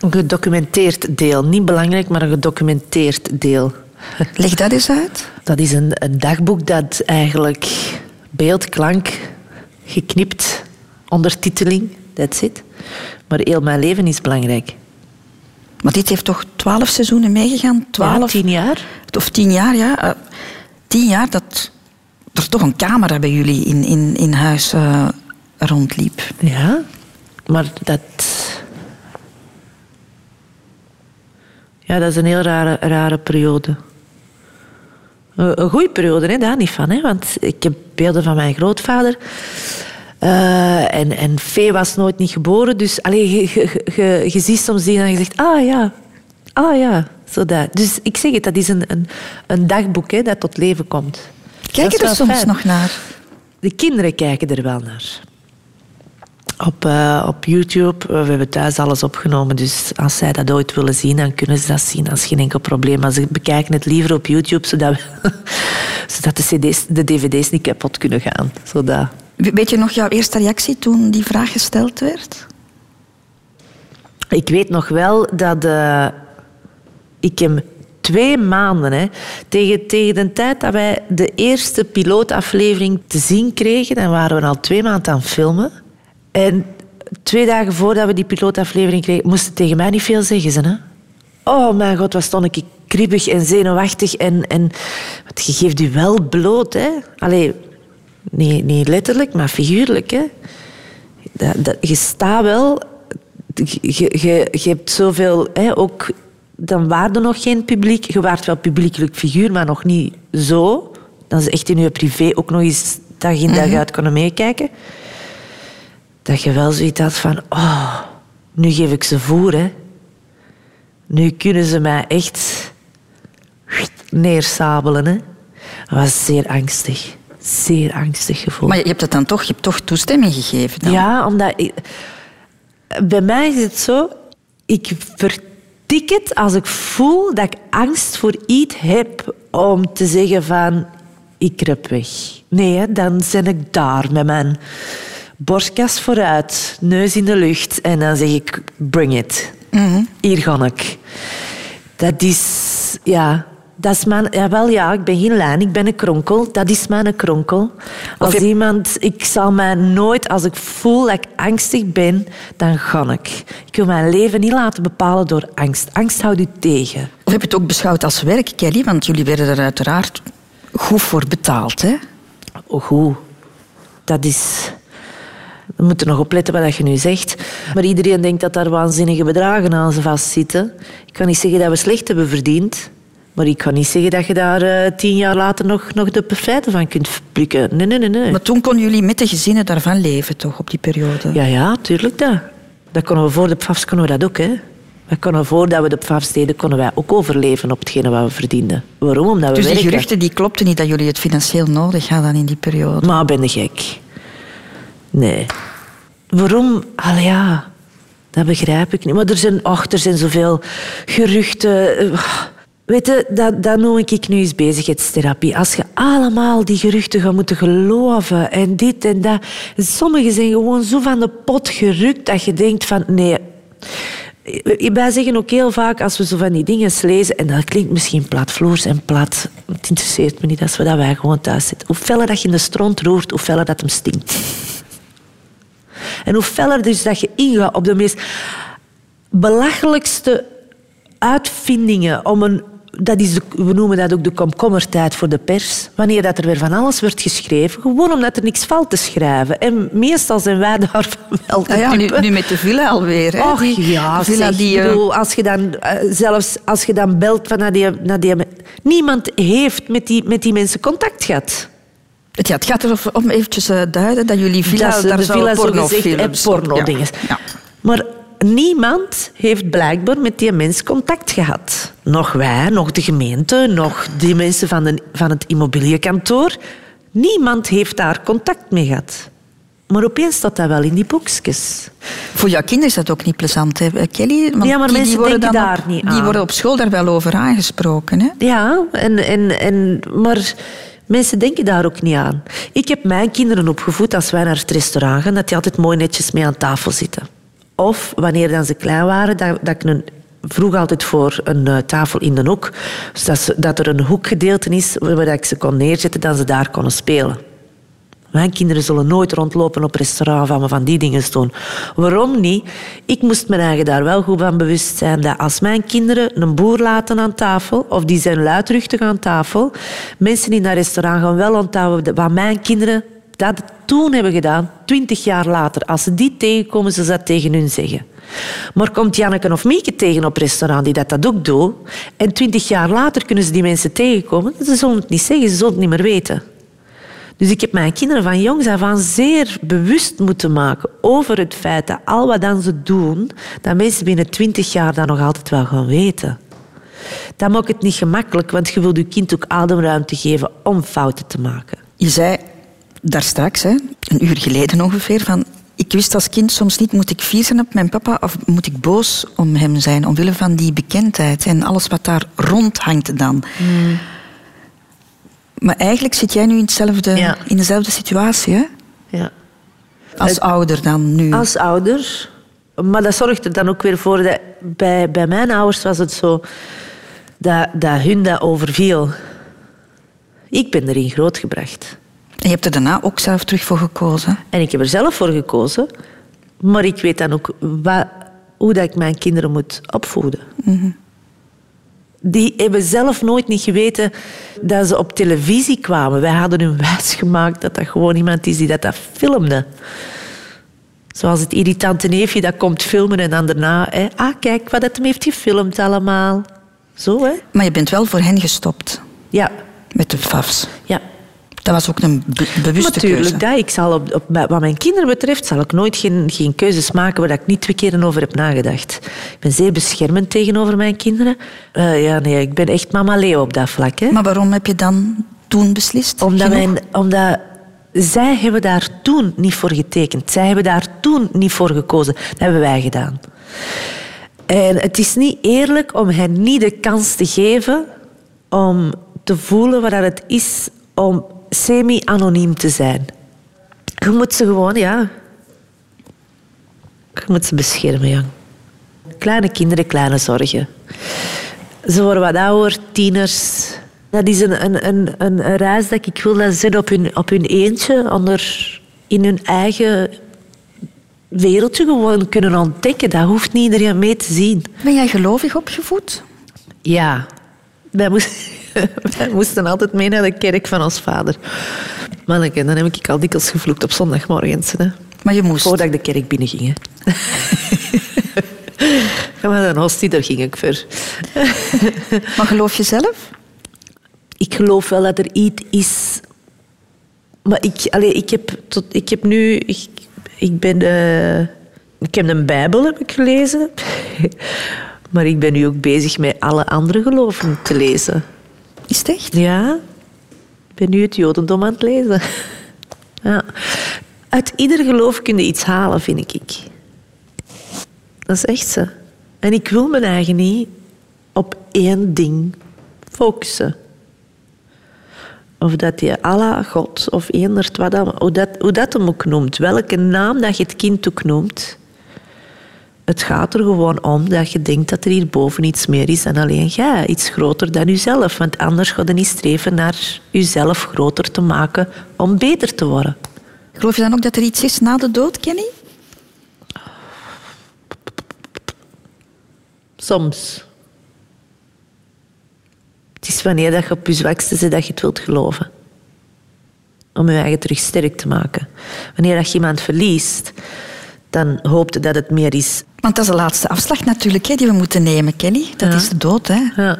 Een gedocumenteerd deel. Niet belangrijk, maar een gedocumenteerd deel. Leg dat eens uit. Dat is een, een dagboek dat eigenlijk beeld, klank, geknipt ondertiteling, that's it. Maar heel mijn leven is belangrijk. Maar dit heeft toch twaalf seizoenen meegegaan? Twaalf? Ja, tien jaar. Of tien jaar, ja. Eh, tien jaar dat er toch een camera bij jullie in, in, in huis eh, rondliep. Ja, maar dat... Ja, dat is een heel rare, rare periode. Een een goede periode, hè, daar niet van. Hè? Want ik heb beelden van mijn grootvader. Eh, en, en Fee was nooit niet geboren. Dus allee, je, je, je, je ziet soms die en je zegt... Ah ja, ah ja. Zo dat. Dus ik zeg het, dat is een, een, een dagboek hè, dat tot leven komt. Kijk Dat je is er soms fijn. nog naar? De kinderen kijken er wel naar. Op, eh, op YouTube, we hebben thuis alles opgenomen, dus als zij dat ooit willen zien, dan kunnen ze dat zien. Dat is geen enkel probleem. Maar ze bekijken het liever op YouTube, zodat, we- zodat de, CD's, de dvd's niet kapot kunnen gaan. Zodat... We- Weet je nog jouw eerste reactie toen die vraag gesteld werd? Ik weet nog wel dat eh, ik hem twee maanden, hè, tegen, tegen de tijd dat wij de eerste pilootaflevering te zien kregen, dan waren we al twee maanden aan het filmen. En twee dagen voordat we die pilootaflevering kregen, moesten tegen mij niet veel zeggen. Ze, hè? Oh mijn god, wat stond ik kriebig en zenuwachtig. En, en, je geeft u wel bloot, hè. Allee, niet, niet letterlijk, maar figuurlijk, hè. Dat, dat, je staat wel... Je, je, je hebt zoveel... Hè, ook, dan waren er nog geen publiek. Je waart wel publiekelijk figuur, maar nog niet zo. Dat is echt in je privé ook nog eens dag in dag uit kunnen meekijken. Dat je wel zoiets had van... Oh, nu geef ik ze voer, hè. Nu kunnen ze mij echt neersabelen, hè. Dat was zeer angstig. Zeer angstig gevoel. Maar je hebt het dan toch, je hebt toch toestemming gegeven dan? Ja, omdat... ik- bij mij is het zo... Ik vertik het als ik voel dat ik angst voor iets heb om te zeggen van... Ik rep weg. Nee, dan ben ik daar met mijn borstkas vooruit, neus in de lucht. En dan zeg ik, bring it. Hier ga ik. Dat is... Ja... Dat is mijn, jawel, ja, ik ben geen lijn, ik ben een kronkel. Dat is mijn kronkel. Als je- iemand, ik zal mij nooit, als ik voel dat ik angstig ben, dan ga ik. Ik wil mijn leven niet laten bepalen door angst. Angst houdt u tegen. Of heb je het ook beschouwd als werk, Kelly? Want jullie werden er uiteraard goed voor betaald, hè? Oh, goed. Dat is... We moeten nog opletten wat je nu zegt. Maar iedereen denkt dat daar waanzinnige bedragen aan vastzitten. Ik kan niet zeggen dat we slecht hebben verdiend. Maar ik kan niet zeggen dat je daar eh, tien jaar later nog, nog de profijten van kunt plukken. Nee, nee, nee. nee. Maar toen konden jullie met de gezinnen daarvan leven, toch, op die periode? Ja, ja, tuurlijk dat. Dat konden we voor de PFAFs konden we dat ook, hè. We konden voordat we de PFAFs deden, konden wij ook overleven op hetgene wat we verdienden. Waarom? Omdat we Dus die geruchten die klopten niet dat jullie het financieel nodig hadden in die periode. Maar ben je gek? Nee. Waarom? Allee, ja, dat begrijp ik niet. Maar er zijn, och, er zijn zoveel geruchten. Eh, Weet je, dat, noem ik nu eens bezigheidstherapie. Als je allemaal die geruchten gaat moeten geloven en dit en dat. Sommigen zijn gewoon zo van de pot gerukt dat je denkt van nee. Wij zeggen ook heel vaak als we zo van die dingen lezen, en dat klinkt misschien platvloers en plat, het interesseert me niet, als we dat wij gewoon thuis zitten. Hoe feller dat je in de stront roert, hoe feller dat hem stinkt. En hoe feller dus dat je ingaat op de meest belachelijkste uitvindingen om een... Dat is de, we noemen dat ook de komkommertijd voor de pers. Wanneer dat er weer van alles wordt geschreven. Gewoon omdat er niks valt te schrijven. En meestal zijn wij daarvan wel de Ah ja, nu, met de villa alweer. Hè? Och Die ja, villa zeg, die, eh, bedoel, als je dan, eh, zelfs als je dan belt van naar die, naar die... Niemand heeft met die, met die mensen contact gehad. het, gaat erover om eventjes eh, duiden dat jullie villa dat daar de villa pornofilms porno-dingen. Ja. Ja. Maar niemand heeft blijkbaar met die mens contact gehad. Nog wij, nog de gemeente, nog die mensen van, de, van het immobiliënkantoor. Niemand heeft daar contact mee gehad. Maar opeens staat dat wel in die boekjes. Voor jouw kinderen is dat ook niet plezant, hè, Kelly? Want Ja, maar mensen worden denken daar op, niet Die aan. worden op school daar wel over aangesproken. Hè? Ja, en, en, en, maar mensen denken daar ook niet aan. Ik heb mijn kinderen opgevoed als wij naar het restaurant gaan, dat die altijd mooi netjes mee aan tafel zitten. Of wanneer dan ze klein waren, dat, dat ik een, vroeg altijd voor een eh, tafel in de hoek. Dus dat, ze- dat er een hoekgedeelte is waar ik ze kon neerzetten, dat ze daar konden spelen. Mijn kinderen zullen nooit rondlopen op restaurant van me van die dingen doen. Waarom niet? Ik moest me eigen daar wel goed van bewust zijn dat als mijn kinderen een boer laten aan tafel, of die zijn luidruchtig aan tafel, mensen in dat restaurant gaan wel onthouden wat mijn kinderen dat toen hebben gedaan, twintig jaar later. Als ze die tegenkomen, ze dat tegen hun zeggen. Maar komt Janneke of Mieke tegen op restaurant die dat, dat ook doen, en twintig jaar later kunnen ze die mensen tegenkomen, ze zullen het niet zeggen, ze zullen het niet meer weten. Dus ik heb mijn kinderen van jongs af aan zeer bewust moeten maken over het feit dat al wat dan ze doen, dat mensen binnen twintig jaar dat nog altijd wel gaan weten. Dat maakt het niet gemakkelijk, want je wilt je kind ook ademruimte geven om fouten te maken. Je zei daar straks, hè, een uur geleden ongeveer, van ik wist als kind soms niet, moet ik fier zijn op mijn papa of moet ik boos om hem zijn, omwille van die bekendheid en alles wat daar rondhangt dan. Maar eigenlijk zit jij nu in, hetzelfde, Ja. in dezelfde situatie, hè? Ja. Als ouder dan nu. Als ouder. Maar dat zorgt er dan ook weer voor dat bij, bij mijn ouders was het zo dat, dat hun dat overviel. Ik ben erin grootgebracht. En je hebt er daarna ook zelf terug voor gekozen. En ik heb er zelf voor gekozen. Maar ik weet dan ook wat, hoe dat ik mijn kinderen moet opvoeden. Die hebben zelf nooit niet geweten dat ze op televisie kwamen. Wij hadden hun wijsgemaakt dat dat gewoon iemand is die dat, dat filmde. Zoals het irritante neefje dat komt filmen en dan daarna... Hè, ah, kijk wat het hem heeft gefilmd allemaal. Zo, hè? Maar je bent wel voor hen gestopt Ja, met de FAFs. ja. Dat was ook een be- bewuste Natuurlijk, keuze. dat. Ik zal op, op, wat mijn kinderen betreft zal ik nooit geen, geen keuzes maken waar ik niet twee keer over heb nagedacht. Ik ben zeer beschermend tegenover mijn kinderen. Eh, ja, nee, ik ben echt mama Leo op dat vlak. Hè. Maar waarom heb je dan toen beslist? Omdat, mijn, omdat zij hebben daar toen niet voor getekend. Zij hebben daar toen niet voor gekozen. Dat hebben wij gedaan. En het is niet eerlijk om hen niet de kans te geven om te voelen wat het is om semi-anoniem te zijn. Je moet ze gewoon, ja... Je moet ze beschermen, jong. Kleine kinderen, kleine zorgen. Ze worden wat ouder, tieners. Dat is een, een, een, een, reis dat ik wil dat ze op hun, op hun eentje, onder, in hun eigen wereldje gewoon kunnen ontdekken. Dat hoeft niet iedereen mee te zien. Ben jij gelovig opgevoed? Ja. Wij, moest- wij moesten altijd mee naar de kerk van ons vader. Manneke, dan heb ik al dikwijls gevloekt op zondagmorgens. Hè. Maar je moest. Voordat ik de kerk binnen ging. Hè. Ja, maar een hostie, daar ging ik voor. Maar geloof je zelf? ik geloof wel dat er iets is. Maar ik, allee, ik, heb, tot, ik heb nu. Ik, ik ben. eh, ik heb een Bijbel heb ik gelezen. maar ik ben nu ook bezig met alle andere geloven te lezen. Is het echt? Ja, ik ben nu het Jodendom aan het lezen. Ja. Uit ieder geloof kun je iets halen, vind ik. Dat is echt zo. En ik wil mijn eigen niet op één ding focussen. Of dat je Allah, God of eenderd wat hoe dat, hoe dat hem ook noemt. Welke naam dat je het kind ook noemt. Het gaat er gewoon om dat je denkt dat er hierboven iets meer is dan alleen jij. Iets groter dan jezelf. Want anders ga je niet streven naar jezelf groter te maken om beter te worden. Geloof je dan ook dat er iets is na de dood, Kenny? Soms. Het is wanneer dat je op je zwakste zit dat je het wilt geloven. Om je eigen terug sterk te maken. Wanneer dat je iemand verliest, dan hoopt dat het meer is. Want dat is de laatste afslag natuurlijk hè, die we moeten nemen, Kelly. Dat Ja. is de dood. Hè. Ja.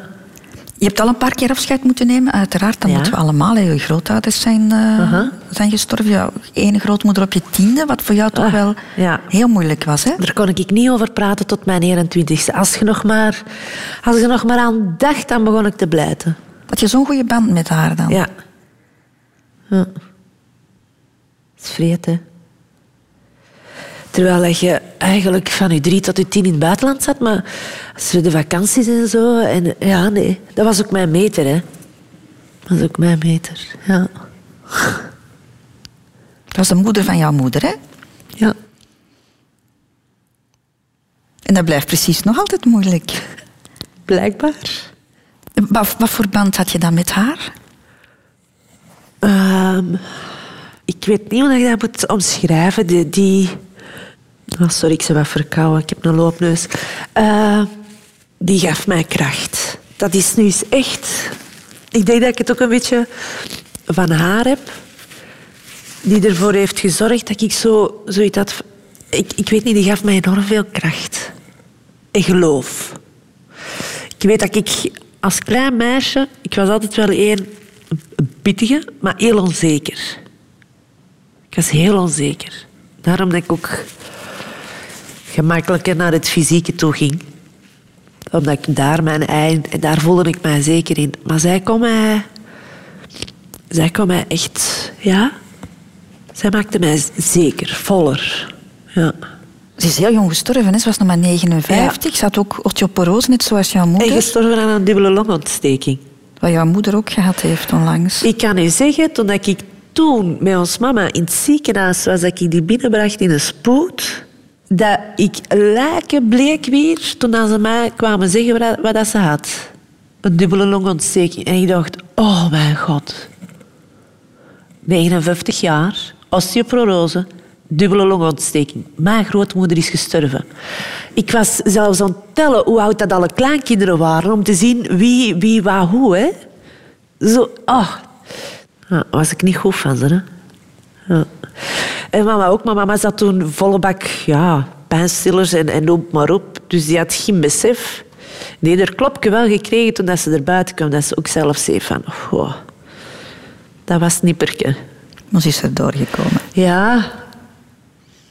Je hebt al een paar keer afscheid moeten nemen, uiteraard. Dan Ja. moeten we allemaal. hè. Je grootouders zijn, eh, zijn gestorven. Jouw ene grootmoeder op je tiende, wat voor jou toch Ah, wel ja. heel moeilijk was. Hè? Daar kon ik niet over praten tot mijn 21ste. Als je nog maar, als je nog maar aan dacht, dan begon ik te blijten. Had je zo'n goede band met haar dan? Ja. ja. Dat is vreed, hè. Terwijl je eigenlijk van je drie tot je tien in het buitenland zat, maar als er de vakanties en zo... En, ja, nee, dat was ook mijn meter, hè. Dat was ook mijn meter, ja. Dat was de moeder van jouw moeder, hè? Ja. En dat blijft precies nog altijd moeilijk. Blijkbaar. Wat, wat voor band had je dan met haar? Ehm, Ik weet niet hoe ik dat moet omschrijven. Die... die... Oh, sorry, ik ben wat verkouden. Ik heb een loopneus. Eh, die gaf mij kracht. Dat is nu eens echt... Ik denk dat ik het ook een beetje van haar heb. Die ervoor heeft gezorgd dat ik zo, zoiets had... Ik, ik weet niet, die gaf mij enorm veel kracht. En geloof. Ik weet dat ik als klein meisje... Ik was altijd wel een pittige, maar heel onzeker. Ik was heel onzeker. Daarom dat ik ook gemakkelijker naar het fysieke toe ging. Omdat ik daar mijn eind... En daar voelde ik mij zeker in. Maar zij kon mij... Zij kon mij echt... Ja... Zij maakte mij zeker, voller. Ja. Ze is heel jong gestorven, hè? ze was nog maar 59. Ze had ook osteoporose, net zoals jouw moeder. En gestorven aan een dubbele longontsteking. Wat jouw moeder ook gehad heeft onlangs. Ik kan u zeggen, toen ik toen met ons mama in het ziekenhuis was, dat ik die binnenbracht in een spoed, dat ik lijken bleek weer toen ze mij kwamen zeggen wat, dat ze had. Een dubbele longontsteking. En ik dacht, oh mijn god. 59 jaar, osteoporose, dubbele longontsteking. Mijn grootmoeder is gestorven. Ik was zelfs aan het tellen hoe oud dat alle kleinkinderen waren om te zien wie, wie wat, hoe. Hè. Zo, oh. Was ik niet goed van ze. Hè. Ja. En mama ook. Maar mama zat toen volle bak ja, pijnstillers en, en noem maar op. Dus die had geen besef. Nee, er klopje wel gekregen toen dat ze er buiten kwam. Dat ze ook zelf zei van... Oh, dat was nipperke. Maar ze is er doorgekomen. Ja,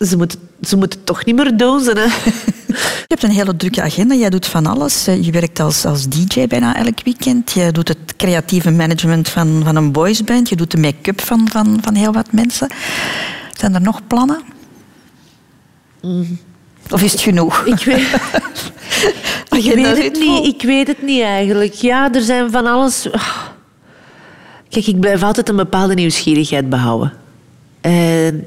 ze moeten, ze moeten toch niet meer dozen. Hè. Je hebt een hele drukke agenda. Jij doet van alles. Je werkt als, als DJ bijna elk weekend. Je doet het creatieve management van, van een boysband. Je doet de make-up van, van, van heel wat mensen. Zijn er nog plannen? Of is het genoeg? Ik weet, ik weet het niet. Ik weet het niet eigenlijk. Ja, er zijn van alles... Kijk, ik blijf altijd een bepaalde nieuwsgierigheid behouden. En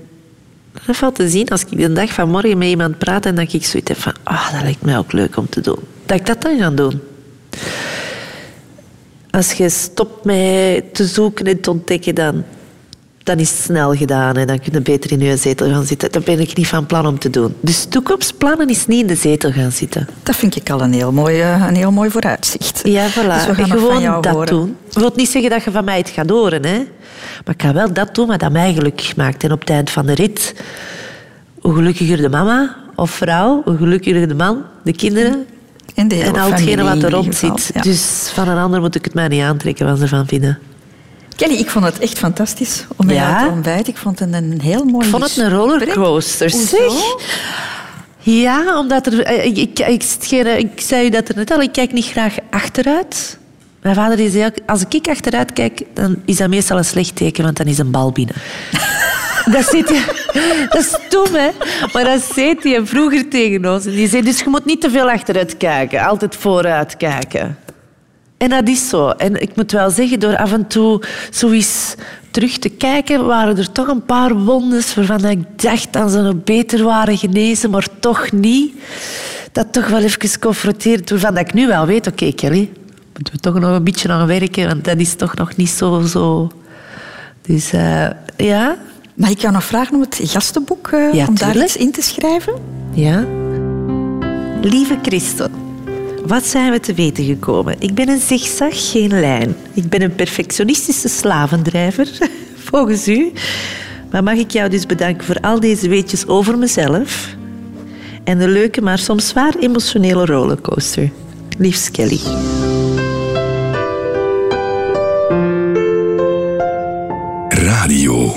dat valt te zien als ik de dag van morgen met iemand praat en dat ik zoiets heb van, ah, dat lijkt mij ook leuk om te doen. Dat ik dat dan ga doen. Als je stopt met te zoeken en te ontdekken, dan, dan is het snel gedaan en dan kun je beter in je zetel gaan zitten. Dat ben ik niet van plan om te doen. Dus toekomstplannen is niet in de zetel gaan zitten. Dat vind ik al een heel mooi, eh, een heel mooi vooruitzicht. Ja, voilà. Dus gewoon dat horen. doen. Dat wil niet zeggen dat je van mij het gaat horen, hè. Maar ik ga wel dat doen wat dat mij gelukkig maakt. En op het eind van de rit, hoe gelukkiger de mama of vrouw, hoe gelukkiger de man, de kinderen En, de en al hetgene wat er rond zit. ja. Dus van een ander moet ik het mij niet aantrekken wat ze ervan vinden. Kelly, ik vond het echt fantastisch om met Ja? jou te ontbijten. Ik vond het een heel mooi Ik vond het een rollercoaster, zeg. Ja, omdat er... eh, Ik, ik, ik, zei u dat er net al, ik kijk niet graag achteruit. Mijn vader die zei als ik achteruit kijk, dan is dat meestal een slecht teken, want dan is een bal binnen. dat, zit je, dat is stom, hè? Maar dat zei hij vroeger tegen ons. En die zei, dus je moet niet te veel achteruit kijken, altijd vooruit kijken. En dat is zo. En ik moet wel zeggen, door af en toe zo eens terug te kijken, waren er toch een paar wondes waarvan ik dacht dat ze nog beter waren genezen, maar toch niet. Dat toch wel even confronteerd, waarvan ik nu wel weet, oké Kelly, moeten we toch nog een beetje aan werken, want dat is toch nog niet zo... zo. Dus eh, ja, Mag ik jou nog vragen om het gastenboek, eh, Ja, om daar tuurlijk. iets in te schrijven? Ja. Lieve Christel, wat zijn we te weten gekomen? Ik ben een zigzag, geen lijn. Ik ben een perfectionistische slavendrijver, volgens u. Maar mag ik jou dus bedanken voor al deze weetjes over mezelf en de leuke, maar soms zwaar emotionele rollercoaster. Liefst Kelly. Radio.